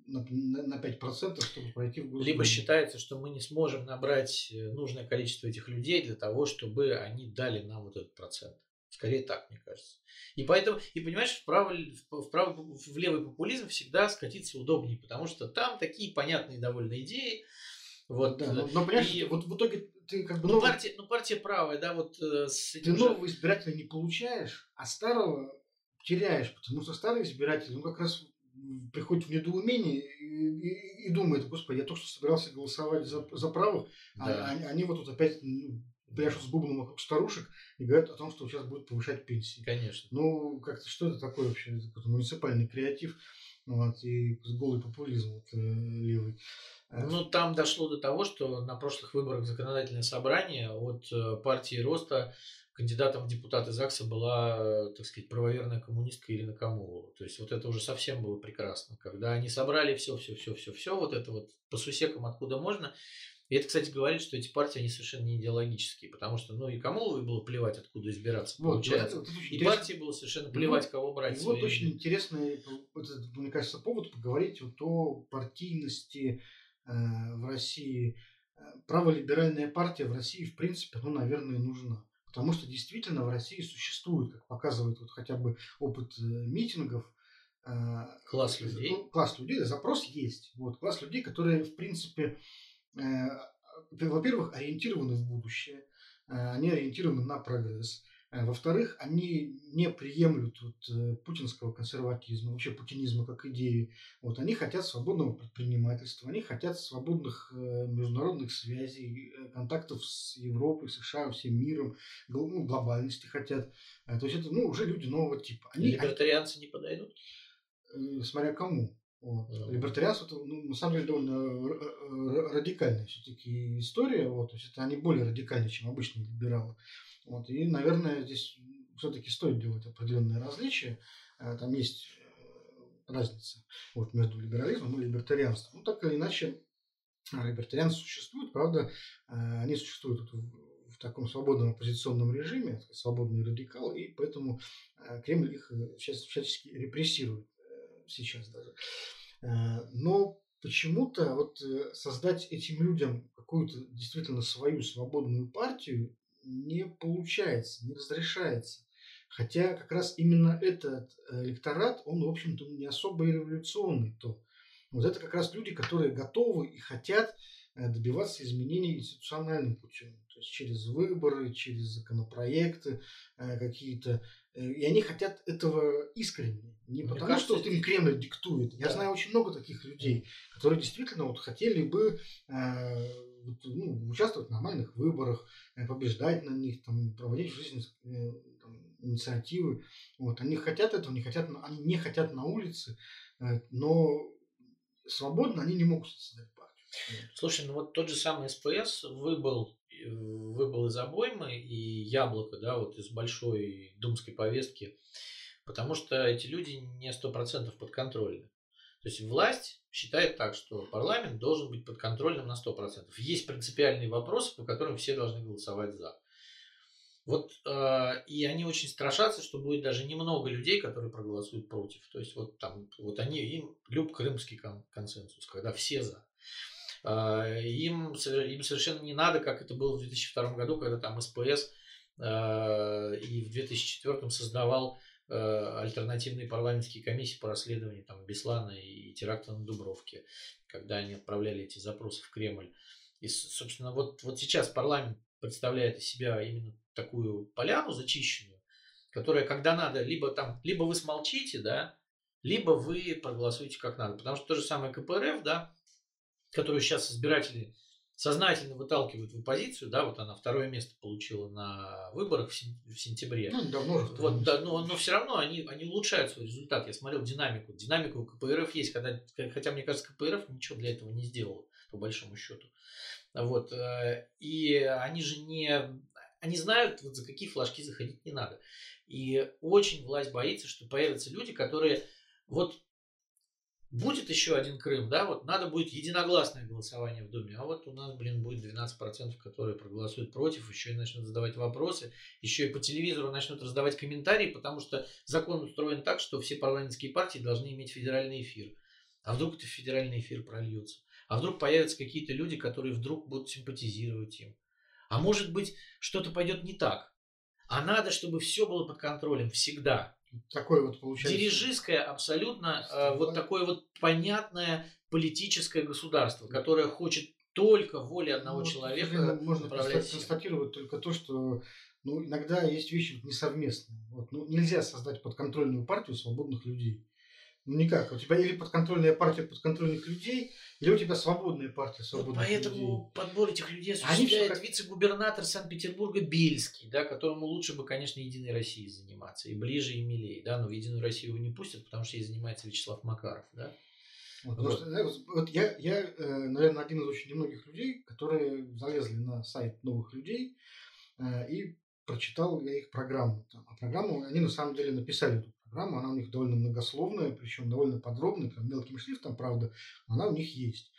S2: на, на 5%, чтобы пройти в
S1: Госдуму. Либо считается, что мы не сможем набрать э, нужное количество этих людей для того, чтобы они дали нам вот этот процент. Скорее так, мне кажется. И поэтому, и понимаешь, вправо, вправо, в левый популизм всегда скатиться удобнее, потому что там такие понятные довольно идеи,
S2: вот, да, но, но понимаешь, и, вот в итоге ты как бы...
S1: Ну, новый... партия, ну, партия правая, да, вот
S2: э, с Ты же... нового избирателя не получаешь, а старого теряешь, потому что старый избиратель, ну, как раз приходит в недоумение и, и, и думает, господи, я только что собирался голосовать за, за правых, а да. а они, они вот тут опять ну, пляшут с бубном вокруг старушек и говорят о том, что сейчас будет повышать пенсии.
S1: Конечно.
S2: Ну, как-то что это такое вообще? Какой-то муниципальный креатив вот, и голый популизм вот, э, левый.
S1: Ну, там дошло до того, что на прошлых выборах законодательное собрание от э, партии Роста кандидатом в депутаты ЗАГСа была, так сказать, правоверная коммунистка Ирина Камолова. То есть вот это уже совсем было прекрасно. Когда они собрали все, все, все, все, все, вот это вот по сусекам откуда можно. И это, кстати, говорит, что эти партии, они совершенно не идеологические, потому что, ну, и Камоловой было плевать, откуда избираться, вот, получается. Вот, это, это и интересно. партии было совершенно плевать, ну, кого брать.
S2: И вот очень интересный, мне кажется, повод поговорить вот о партийности в России, э, праволиберальная партия в России, в принципе, ну, наверное, нужна. Потому что действительно в России существует, как показывает вот хотя бы опыт э, митингов,
S1: класс людей. Ну,
S2: класс людей, запрос есть. Вот, класс людей, которые, в принципе, во-первых, ориентированы в будущее, они ориентированы на прогресс, Э, во-вторых, они не приемлют вот, э, путинского консерватизма, вообще путинизма как идеи. Вот, они хотят свободного предпринимательства, они хотят свободных э, международных связей, э, контактов с Европой, США, всем миром, ну, глобальности хотят. Э, то есть это ну, уже люди нового типа.
S1: Они, Либертарианцы они, не подойдут?
S2: Э, смотря кому. Вот. Mm-hmm. Либертарианство это, ну, на самом деле довольно радикальная все-таки история. Вот. То есть это они более радикальны, чем обычные либералы. Вот, и, наверное, здесь все-таки стоит делать определенные различия. Э, там есть э, разница вот, между либерализмом и либертарианством. Ну, так или иначе, э, либертарианцы существуют, правда, они существуют в таком свободном оппозиционном режиме, свободные радикалы, и поэтому Кремль их сейчас всячески репрессирует сейчас даже. Но почему-то вот создать этим людям какую-то действительно свою свободную партию не получается, не разрешается. Хотя как раз именно этот э, электорат, он, в общем-то, не особо революционный. То. Вот это как раз люди, которые готовы и хотят э, добиваться изменений институциональным путем. Есть через выборы, через законопроекты э, какие-то. И они хотят этого искренне. Не Мне потому, кажется, что вот им Кремль диктует. Я знаю очень много таких людей, которые действительно вот хотели бы ну, участвовать в нормальных выборах, э, побеждать на них, там, проводить в жизни э, там, инициативы. Вот. Они хотят этого, не хотят, они не хотят на улице, э, но свободно они не могут создать партию.
S1: Слушай, ну вот тот же самый СПС выбыл, выбыл из обоймы и яблоко, да, вот из большой думской повестки, потому что эти люди не сто процентов подконтрольны. То есть власть считает так, что парламент должен быть подконтрольным на 100%. Есть принципиальные вопросы, по которым все должны голосовать за. Вот, э, и они очень страшатся, что будет даже немного людей, которые проголосуют против. То есть вот там, вот они, им люб крымский консенсус, когда все за. Э, им, им совершенно не надо, как это было в 2002 году, когда там СПС э, и в 2004 создавал Э, альтернативные парламентские комиссии по расследованию там, Беслана и теракта на Дубровке, когда они отправляли эти запросы в Кремль. И, собственно, вот, вот сейчас парламент представляет из себя именно такую поляну зачищенную, которая, когда надо, либо там, либо вы смолчите, да, либо вы проголосуете как надо. Потому что то же самое КПРФ, да, которую сейчас избиратели сознательно выталкивают в оппозицию, да, вот она второе место получила на выборах в, сен- в сентябре.
S2: Ну, давно же.
S1: Вот, да, но, но все равно они, они улучшают свой результат. Я смотрел динамику. Динамику у КПРФ есть, когда, хотя мне кажется, КПРФ ничего для этого не сделал, по большому счету. Вот, э, и они же не, они знают, вот за какие флажки заходить не надо. И очень власть боится, что появятся люди, которые вот будет еще один Крым, да, вот надо будет единогласное голосование в Думе, а вот у нас, блин, будет 12%, которые проголосуют против, еще и начнут задавать вопросы, еще и по телевизору начнут раздавать комментарии, потому что закон устроен так, что все парламентские партии должны иметь федеральный эфир. А вдруг это федеральный эфир прольется? А вдруг появятся какие-то люди, которые вдруг будут симпатизировать им? А может быть, что-то пойдет не так? А надо, чтобы все было под контролем всегда.
S2: Такое вот получается.
S1: Дирижистское абсолютно э, вот такое вот понятное политическое государство, которое хочет только воли одного
S2: Ну,
S1: человека.
S2: можно констатировать только то, что ну, иногда есть вещи несовместные. Вот, ну, нельзя создать подконтрольную партию свободных людей. Ну никак. У тебя или подконтрольная партия подконтрольных людей, или у тебя свободная партия
S1: Вот
S2: свободных
S1: поэтому
S2: людей.
S1: подбор этих людей осуществляет
S2: как-
S1: вице-губернатор Санкт-Петербурга Бельский, да, которому лучше бы, конечно, Единой России заниматься, и ближе, и милее, да, но в Единую Россию его не пустят, потому что ей занимается Вячеслав Макаров, да.
S2: Вот,
S1: Вот.
S2: что, знаешь, вот я, я, э, наверное, один из очень немногих людей, которые залезли на сайт новых людей э, и прочитал я их программу. А программу, они на самом деле написали эту программу, она у них довольно многословная, причем довольно подробная, прям мелким шрифтом, правда, она у них есть.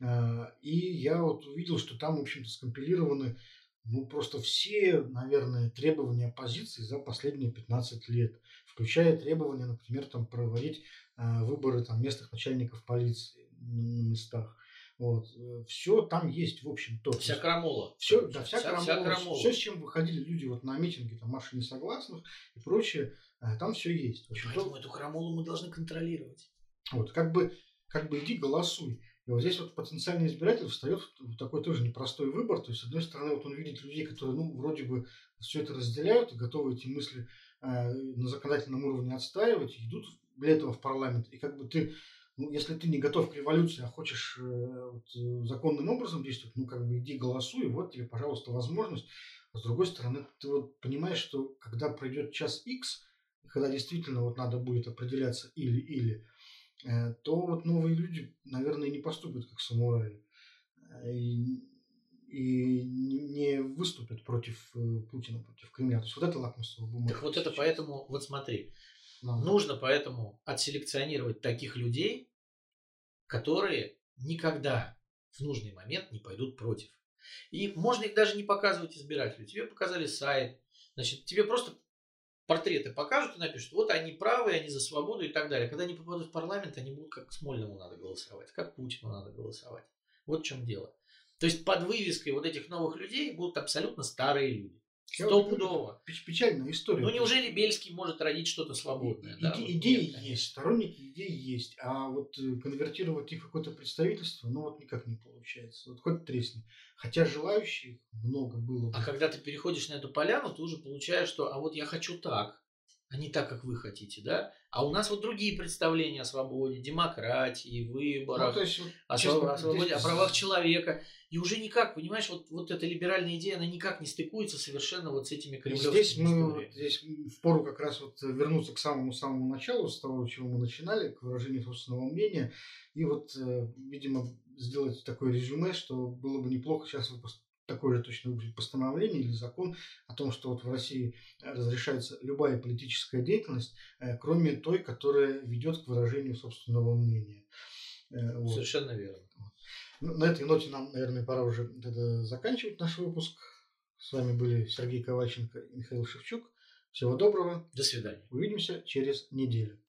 S2: Э, И я вот увидел, что там, в общем-то, скомпилированы ну, просто все, наверное, требования оппозиции за последние 15 лет, включая требования, например, там, проводить э, выборы там, местных начальников полиции на местах. Вот. Все там есть, в общем, то.
S1: Вся крамола.
S2: Все, да, вся,
S1: Вся-
S2: крамола,
S1: вся крамола.
S2: все, с чем выходили люди вот на митинги, там, марши несогласных и прочее, э, там все есть. В общем, то-
S1: Поэтому эту крамолу мы должны контролировать.
S2: вот, как бы, как бы иди голосуй. И вот здесь вот потенциальный избиратель встает в такой тоже непростой выбор. То есть, с одной стороны, вот он видит людей, которые, ну, вроде бы все это разделяют и готовы эти мысли э, на законодательном уровне отстаивать, и идут для этого в парламент. И как бы ты, ну, если ты не готов к революции, а хочешь э, вот, э, законным образом действовать, ну, как бы иди голосуй, вот тебе, пожалуйста, возможность. А с другой стороны, ты вот понимаешь, что когда пройдет час X, когда действительно вот надо будет определяться или-или, э, то вот новые люди, наверное, не поступят как самураи э, и, и не выступят против Путина, против Кремля. То есть вот это лакмусовая бумага.
S1: Так вот это поэтому, вот смотри,
S2: Да.
S1: нужно поэтому отселекционировать таких людей, которые никогда в нужный момент не пойдут против. И можно их даже не показывать избирателю. Тебе показали сайт, значит, тебе просто портреты покажут и напишут, вот они правые, они за свободу и так далее. Когда они попадут в парламент, они будут как Смольному надо голосовать, как Путину надо голосовать. Вот в чем дело. То есть под вывеской вот этих новых людей будут абсолютно старые люди. Стопудово.
S2: Печ- Печальная история.
S1: Ну неужели Бельский может родить что-то свободное?
S2: И-
S1: да?
S2: иде-
S1: Вот
S2: идеи
S1: нет,
S2: есть, сторонники идей есть, а вот э, конвертировать их в какое-то представительство, ну вот никак не получается. Вот хоть тресни. Хотя желающих много было. бы.
S1: А когда ты переходишь на эту поляну, ты уже получаешь, что а вот я хочу так, а не так, как вы хотите, да? А у нас вот другие представления о свободе, демократии,
S2: Ну,
S1: выборах,
S2: то есть, вот,
S1: о,
S2: честно,
S1: о свободе,
S2: здесь-
S1: о правах человека. И уже никак, понимаешь, вот, вот эта либеральная идея, она никак не стыкуется совершенно вот с этими кремлевскими
S2: Здесь мы вот, здесь в пору как раз вот вернуться к самому-самому началу, с того, чего мы начинали, к выражению собственного мнения, и вот, э, видимо, сделать такое резюме, что было бы неплохо сейчас такое же точно выпустить постановление или закон о том, что вот в России разрешается любая политическая деятельность, э, кроме той, которая ведет к выражению собственного мнения. Э, вот.
S1: Совершенно верно.
S2: На этой ноте нам, наверное, пора уже заканчивать наш выпуск. С вами были Сергей Ковальченко и Михаил Шевчук. Всего доброго.
S1: До свидания.
S2: Увидимся через неделю.